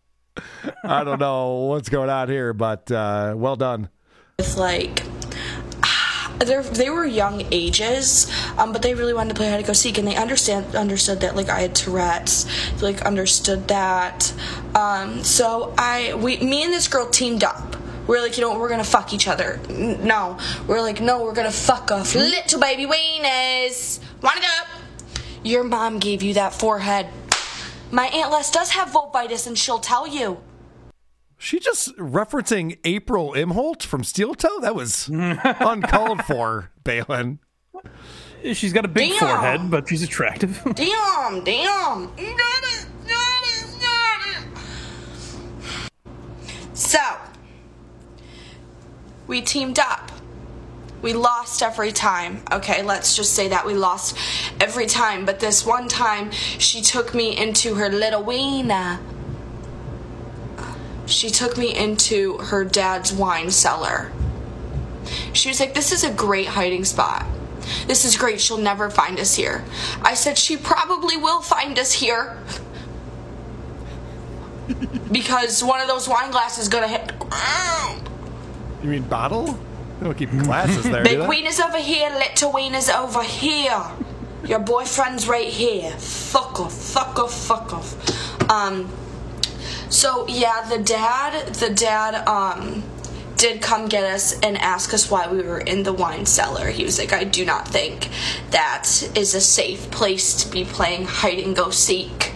I don't know what's going on here, but uh, well done. with like they were young ages, um, but they really wanted to play hide and go seek, and they understand understood that like I had Tourette's, like understood that. Um, so I we me and this girl teamed up. We're like, you know we're gonna fuck each other. N- No, we're like, no, we're gonna fuck off little baby wieners. Want it up? Your mom gave you that forehead. My aunt Les does have vulvitis, and she'll tell you. She just referencing April Imholt from Steel Toe? That was uncalled for, Baylen. She's got a big Damn. forehead, but she's attractive. Damn, damn. So, we teamed up. We lost every time. Okay, let's just say that we lost every time. But this one time, she took me into her little weena. She took me into her dad's wine cellar. She was like, This is a great hiding spot. This is great. She'll never find us here. I said, She probably will find us here. because one of those wine glasses is gonna hit. You mean bottle? They don't keep glasses there, Big wieners over here, little wieners over here. Your boyfriend's right here. Fuck off, fuck off, fuck off. Um, so yeah, the dad, the dad, um, did come get us and ask us why we were in the wine cellar. He was like, I do not think that is a safe place to be playing hide and go seek.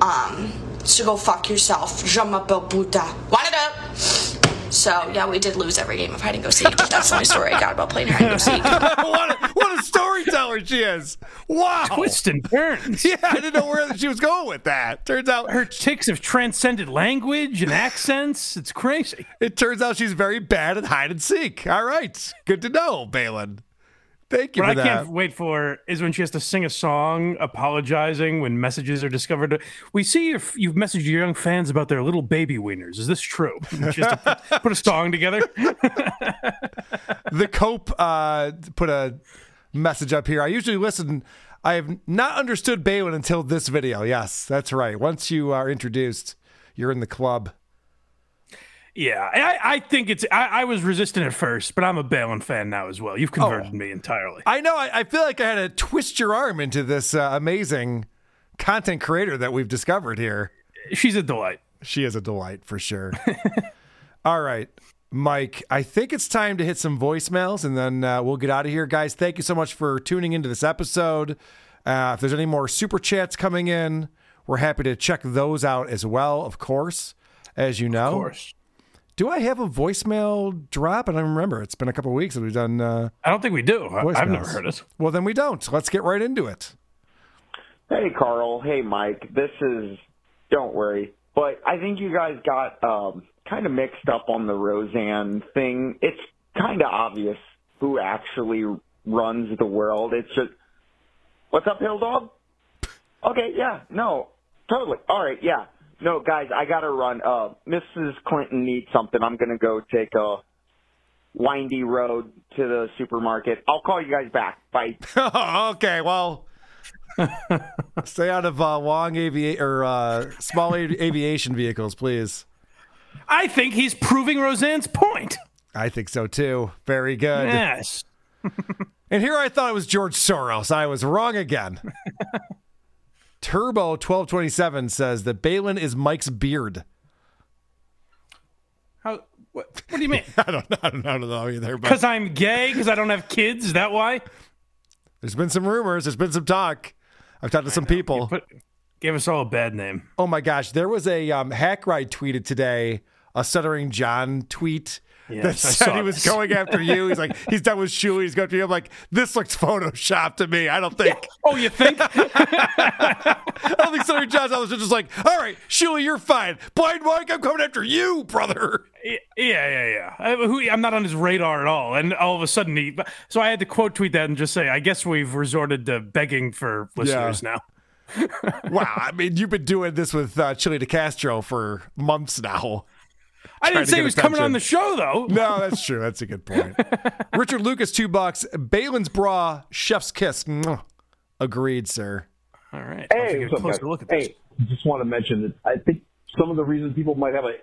Um, so go fuck yourself. Je m'appelle. Want it up? So yeah, we did lose every game of hide and go seek. But that's the only story I got about playing hide and go seek. what, a, what a storyteller she is! Wow, Twists and turns. Yeah, I didn't know where she was going with that. Turns out Her ticks have transcended language and accents. It's crazy. it turns out she's very bad at hide and seek. All right, good to know, Baylen. Thank you What I that. can't wait for is when she has to sing a song apologizing when messages are discovered. We see you've, you've messaged your young fans about their little baby wieners. Is this true? She has to put, put a song together. the Cope uh, put a message up here. I usually listen. I have not understood Baylen until this video. Yes, that's right. Once you are introduced, you're in the club. Yeah, I, I think it's. I, I was resistant at first, but I'm a Baylen fan now as well. You've converted Oh. me entirely. I know. I, I feel like I had to twist your arm into this uh, amazing content creator that we've discovered here. She's a delight. She is a delight for sure. All right, Mike. I think it's time to hit some voicemails, and then uh, we'll get out of here, guys. Thank you so much for tuning into this episode. Uh, if there's any more super chats coming in, we're happy to check those out as well. Of course, as you know. Of course. Do I have a voicemail drop? And I don't remember. It's been a couple weeks that we've done. Uh, I don't think we do. I, I've never voicemails. heard it. Well, then we don't. Let's get right into it. Hey, Karl. Hey, Mike. This is, don't worry, but I think you guys got um, kind of mixed up on the Roseanne thing. It's kind of obvious who actually runs the world. It's just, what's up, Hill Dog? Okay, yeah, no, totally. All right, yeah. No, guys, I got to run. Uh, Mrs. Clinton needs something. I'm going to go take a windy road to the supermarket. I'll call you guys back. Bye. okay, well, stay out of uh, long avia- or uh, small a- aviation vehicles, please. I think he's proving Roseanne's point. I think so too. Very good. Yes. And here I thought it was George Soros. I was wrong again. Turbo twelve twenty seven says that Baylen is Mike's beard. How? What, what do you mean? I don't, I don't, I don't know either. Because I'm gay? Because I don't have kids? Is that why? there's been some rumors. There's been some talk. I've talked to some people. Gave us all a bad name. Oh my gosh, there was a um, hack ride tweeted today, a stuttering John tweet Yes, that I said he was this. going after you. He's like, he's done with Shuli. He's going to you. I'm like, this looks photoshopped to me. I don't think. Oh, you think? I don't think stuttering John's was just like, all right, Shuli, you're fine. Blind Mike, I'm coming after you, brother. Yeah, yeah, yeah. I, who, I'm not on his radar at all. And all of a sudden, he. So I had to quote tweet that and just say, I guess we've resorted to begging for listeners now. wow, I mean, you've been doing this with uh, Chille De Castro for months now. I didn't say he was coming on the show, though. No, that's true. That's a good point. Richard Lucas, two bucks. Baylen's bra, chef's kiss. Mwah. Agreed, sir. All right. Hey, what's up, guys? hey, just want to mention that I think some of the reasons people might have a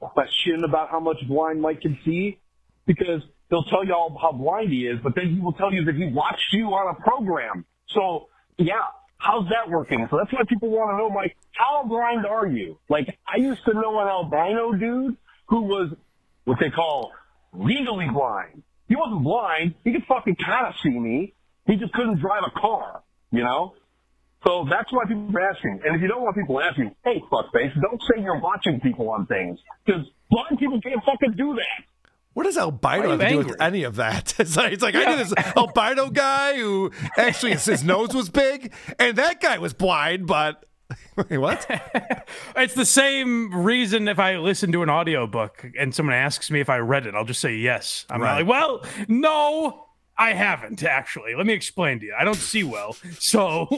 question about how much blind Mike can see because they'll tell you all how blind he is, but then he will tell you that he watched you on a program. So yeah, how's that working? So that's why people want to know, Mike, how blind are you? Like I used to know an albino dude who was what they call legally blind. He wasn't blind. He could fucking kind of see me. He just couldn't drive a car, you know? So that's why people are asking. And if you don't want people asking, hey, fuckface, don't say you're watching people on things. Because blind people can't fucking do that. What does Why albino have to do with any of that? It's like, it's like I knew this albino guy who actually his, his nose was big, and that guy was blind, but wait, what? It's the same reason if I listen to an audiobook and someone asks me if I read it, I'll just say yes. I'm Right. like, well, no, I haven't actually. Let me explain to you. I don't see well. So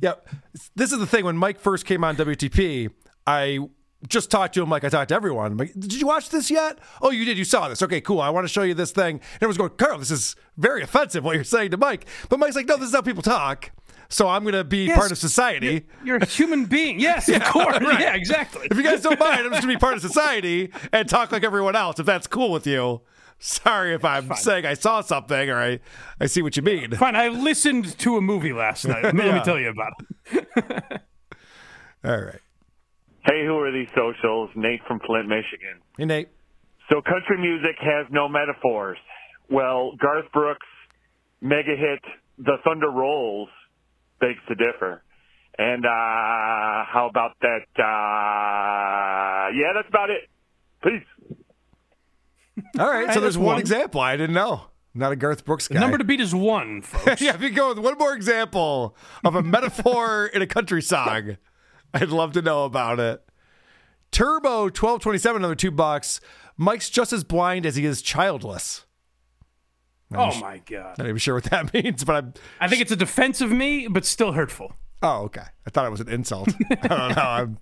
yeah, this is the thing. When Mike first came on WTP, I just talked to him like I talked to everyone. I'm like, did you watch this yet? Oh, you did. You saw this. Okay, cool. I want to show you this thing. And everyone's going, Karl, this is very offensive what you're saying to Mike. But Mike's like, no, this is how people talk. So I'm going to be Yes. part of society. you're a human being. Yes, of course. right. Yeah, exactly. If you guys don't mind, I'm just gonna be part of society and talk like everyone else. If that's cool with you. Sorry if I'm saying I saw something or I, I see what you mean. Fine. I listened to a movie last night. Let me tell you about it. All right. Hey, who are these socials? Nate from Flint, Michigan. Hey, Nate. So country music has no metaphors. Well, Garth Brooks' mega hit "The Thunder Rolls" begs to differ. And uh how about that? Uh Yeah, that's about it. Peace. All right, so there's one, one. example. I didn't know. I'm not a Garth Brooks The number to beat is one, folks. yeah, if you go with one more example of a metaphor in a country song, I'd love to know about it. Turbo 1227, another two bucks. Mike's just as blind as he is childless. Not Oh my god. Not even sure what that means, but I'm. I think it's a defense of me, but still hurtful. Oh, okay. I thought it was an insult. I don't know. I'm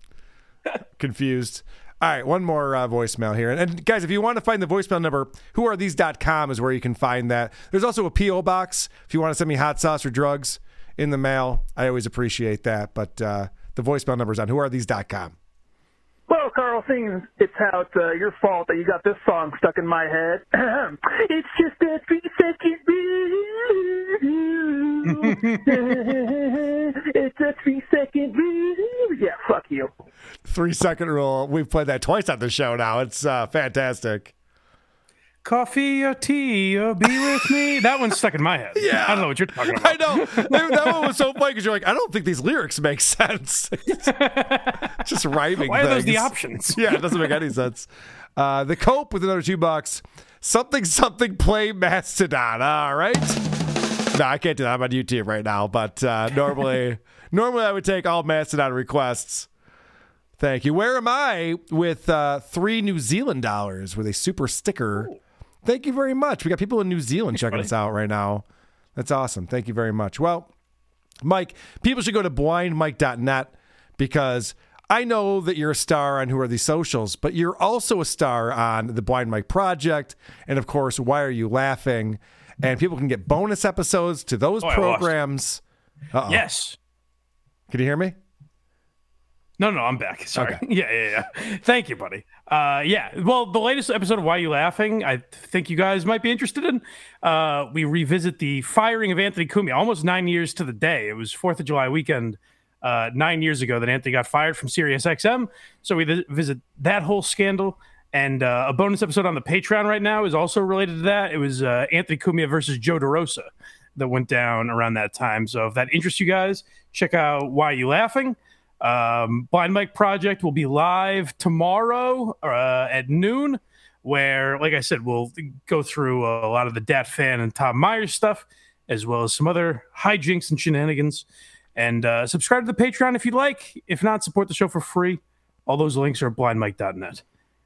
confused. All right, one more uh, voicemail here. And, and guys, if you want to find the voicemail number, whoarethese.com is where you can find that. There's also a P.O. box if you want to send me hot sauce or drugs in the mail. I always appreciate that. But uh, the voicemail number is on whoarethese.com. Well, Karl, seeing it's how it's uh, your fault that you got this song stuck in my head. it's just a three second rule. it's a three second rule. Yeah, fuck you. Three second rule. We've played that twice on the show now. It's uh, fantastic. Coffee or tea or be with me. That one's stuck in my head. Yeah. I don't know what you're talking about. I know. that one was so funny because you're like, I don't think these lyrics make sense. Just rhyming Why are those the options? yeah, it doesn't make any sense. Uh, the Cope with another two bucks. Something, something, play Mastodon. All right. No, I can't do that. I'm on YouTube right now, but uh, normally, normally I would take all Mastodon requests. Thank you. Where am I with uh, three New Zealand dollars with a super sticker? Thank you very much. We got people in New Zealand checking us out right now. That's awesome. Thank you very much. Well, Mike, people should go to blindmike.net because I know that you're a star on Who Are These Socials, but you're also a star on the Blind Mike Project. And of course, Why Are You Laughing? And people can get bonus episodes to those Oh, programs. Yes. Can you hear me? No, no, I'm back. Sorry. Yeah, yeah, yeah. Thank you, buddy. Uh, yeah. Well, the latest episode of Why You Laughing, I think you guys might be interested in. Uh, we revisit the firing of Anthony Cumia almost nine years to the day. It was Fourth of July weekend uh, nine years ago that Anthony got fired from SiriusXM. So we th- visit that whole scandal. And uh, a bonus episode on the Patreon right now is also related to that. It was uh, Anthony Cumia versus Joe DeRosa that went down around that time. So if that interests you guys, check out Why You Laughing. Um, Blind Mike Project will be live tomorrow uh, at noon, where, like I said, we'll go through a lot of the Dat Phan and Tom Myers stuff, as well as some other hijinks and shenanigans. And uh, subscribe to the Patreon if you'd like. If not, support the show for free. All those links are at blindmike.net.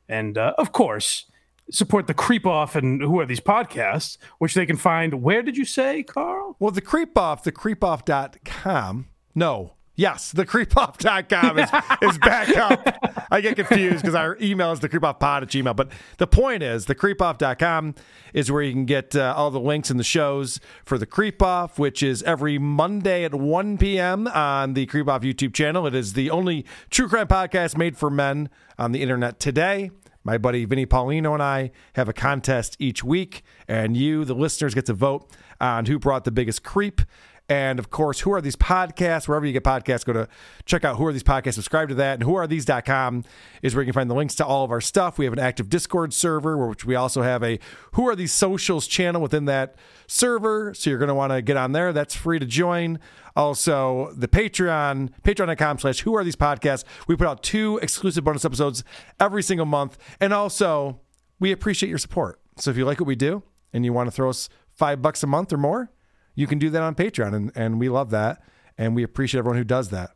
And uh, of course, support the Creep Off and Who Are These Podcasts, which they can find. Where did you say, Karl? Well, the creep off, the creepoff.com. No. Yes, the creepoff.com is, is back up. I get confused because our email is the creepoffpod at gmail. But the point is, the creepoff.com is where you can get uh, all the links and the shows for the Creep Off, which is every Monday at 1 p.m. on the Creep Off YouTube channel. It is the only true crime podcast made for men on the internet today. My buddy Vinny Paulino and I have a contest each week, and you, the listeners, get to vote on who brought the biggest creep. And of course, who are these podcasts? Wherever you get podcasts, go to check out who are these podcasts, subscribe to that. And whoarethese.com is where you can find the links to all of our stuff. We have an active Discord server, which we also have a Who Are These Socials channel within that server. So you're going to want to get on there. That's free to join. Also, the Patreon, patreon.com slash who are these podcasts. We put out two exclusive bonus episodes every single month. And also, we appreciate your support. So if you like what we do and you want to throw us five bucks a month or more, you can do that on Patreon, and, and we love that, and we appreciate everyone who does that.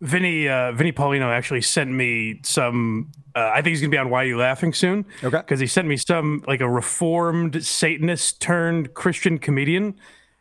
Vinny uh, Vinny Paulino actually sent me some. Uh, I think he's gonna be on Why You Laughing soon. Okay, because he sent me some like a reformed Satanist turned Christian comedian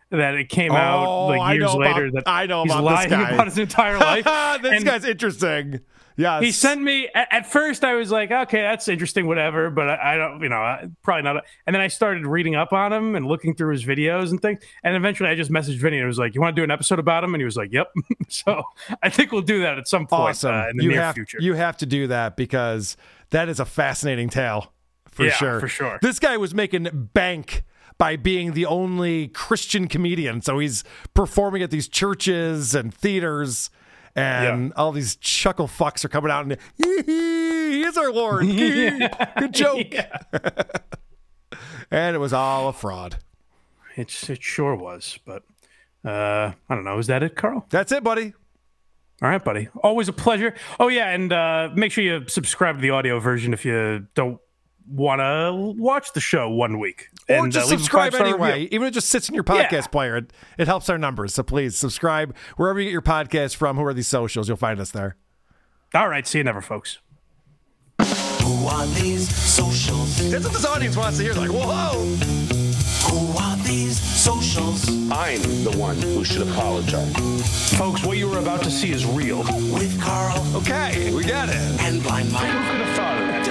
that it came out Oh, like years later about- that I know he's about this lying guy. about his entire life. this And- guy's interesting. Yeah, he sent me at, at first. I was like, okay, that's interesting, whatever. But I, I don't, you know, I, probably not. And then I started reading up on him and looking through his videos and things. And eventually, I just messaged Vinny and was like, "You want to do an episode about him?" And he was like, "Yep." so I think we'll do that at some point awesome. uh, in the you near have future. you have to do that because that is a fascinating tale for Yeah, sure. for sure. This guy was making bank by being the only Christian comedian, so he's performing at these churches and theaters. And all these chuckle fucks are coming out and he is our Lord. Good joke. and it was all a fraud. It's it sure was, but uh, I don't know. Is that it, Karl? That's it, buddy. All right, buddy. Always a pleasure. Oh yeah, and uh, make sure you subscribe to the audio version if you don't want to watch the show one week. Or and, uh, just leave a subscribe anyway. review. Even if it just sits in your Yeah. podcast player, it, it helps our numbers. So please subscribe wherever you get your podcast from. Who are these socials? You'll find us there. All right. See you never, folks. Who are these socials? That's what this audience wants to hear. Like, whoa! Who are these socials? I'm the one who should apologize. Folks, what you were about to see is real. With Karl Okay, we got it. and Blind Mike. Who could have thought of that?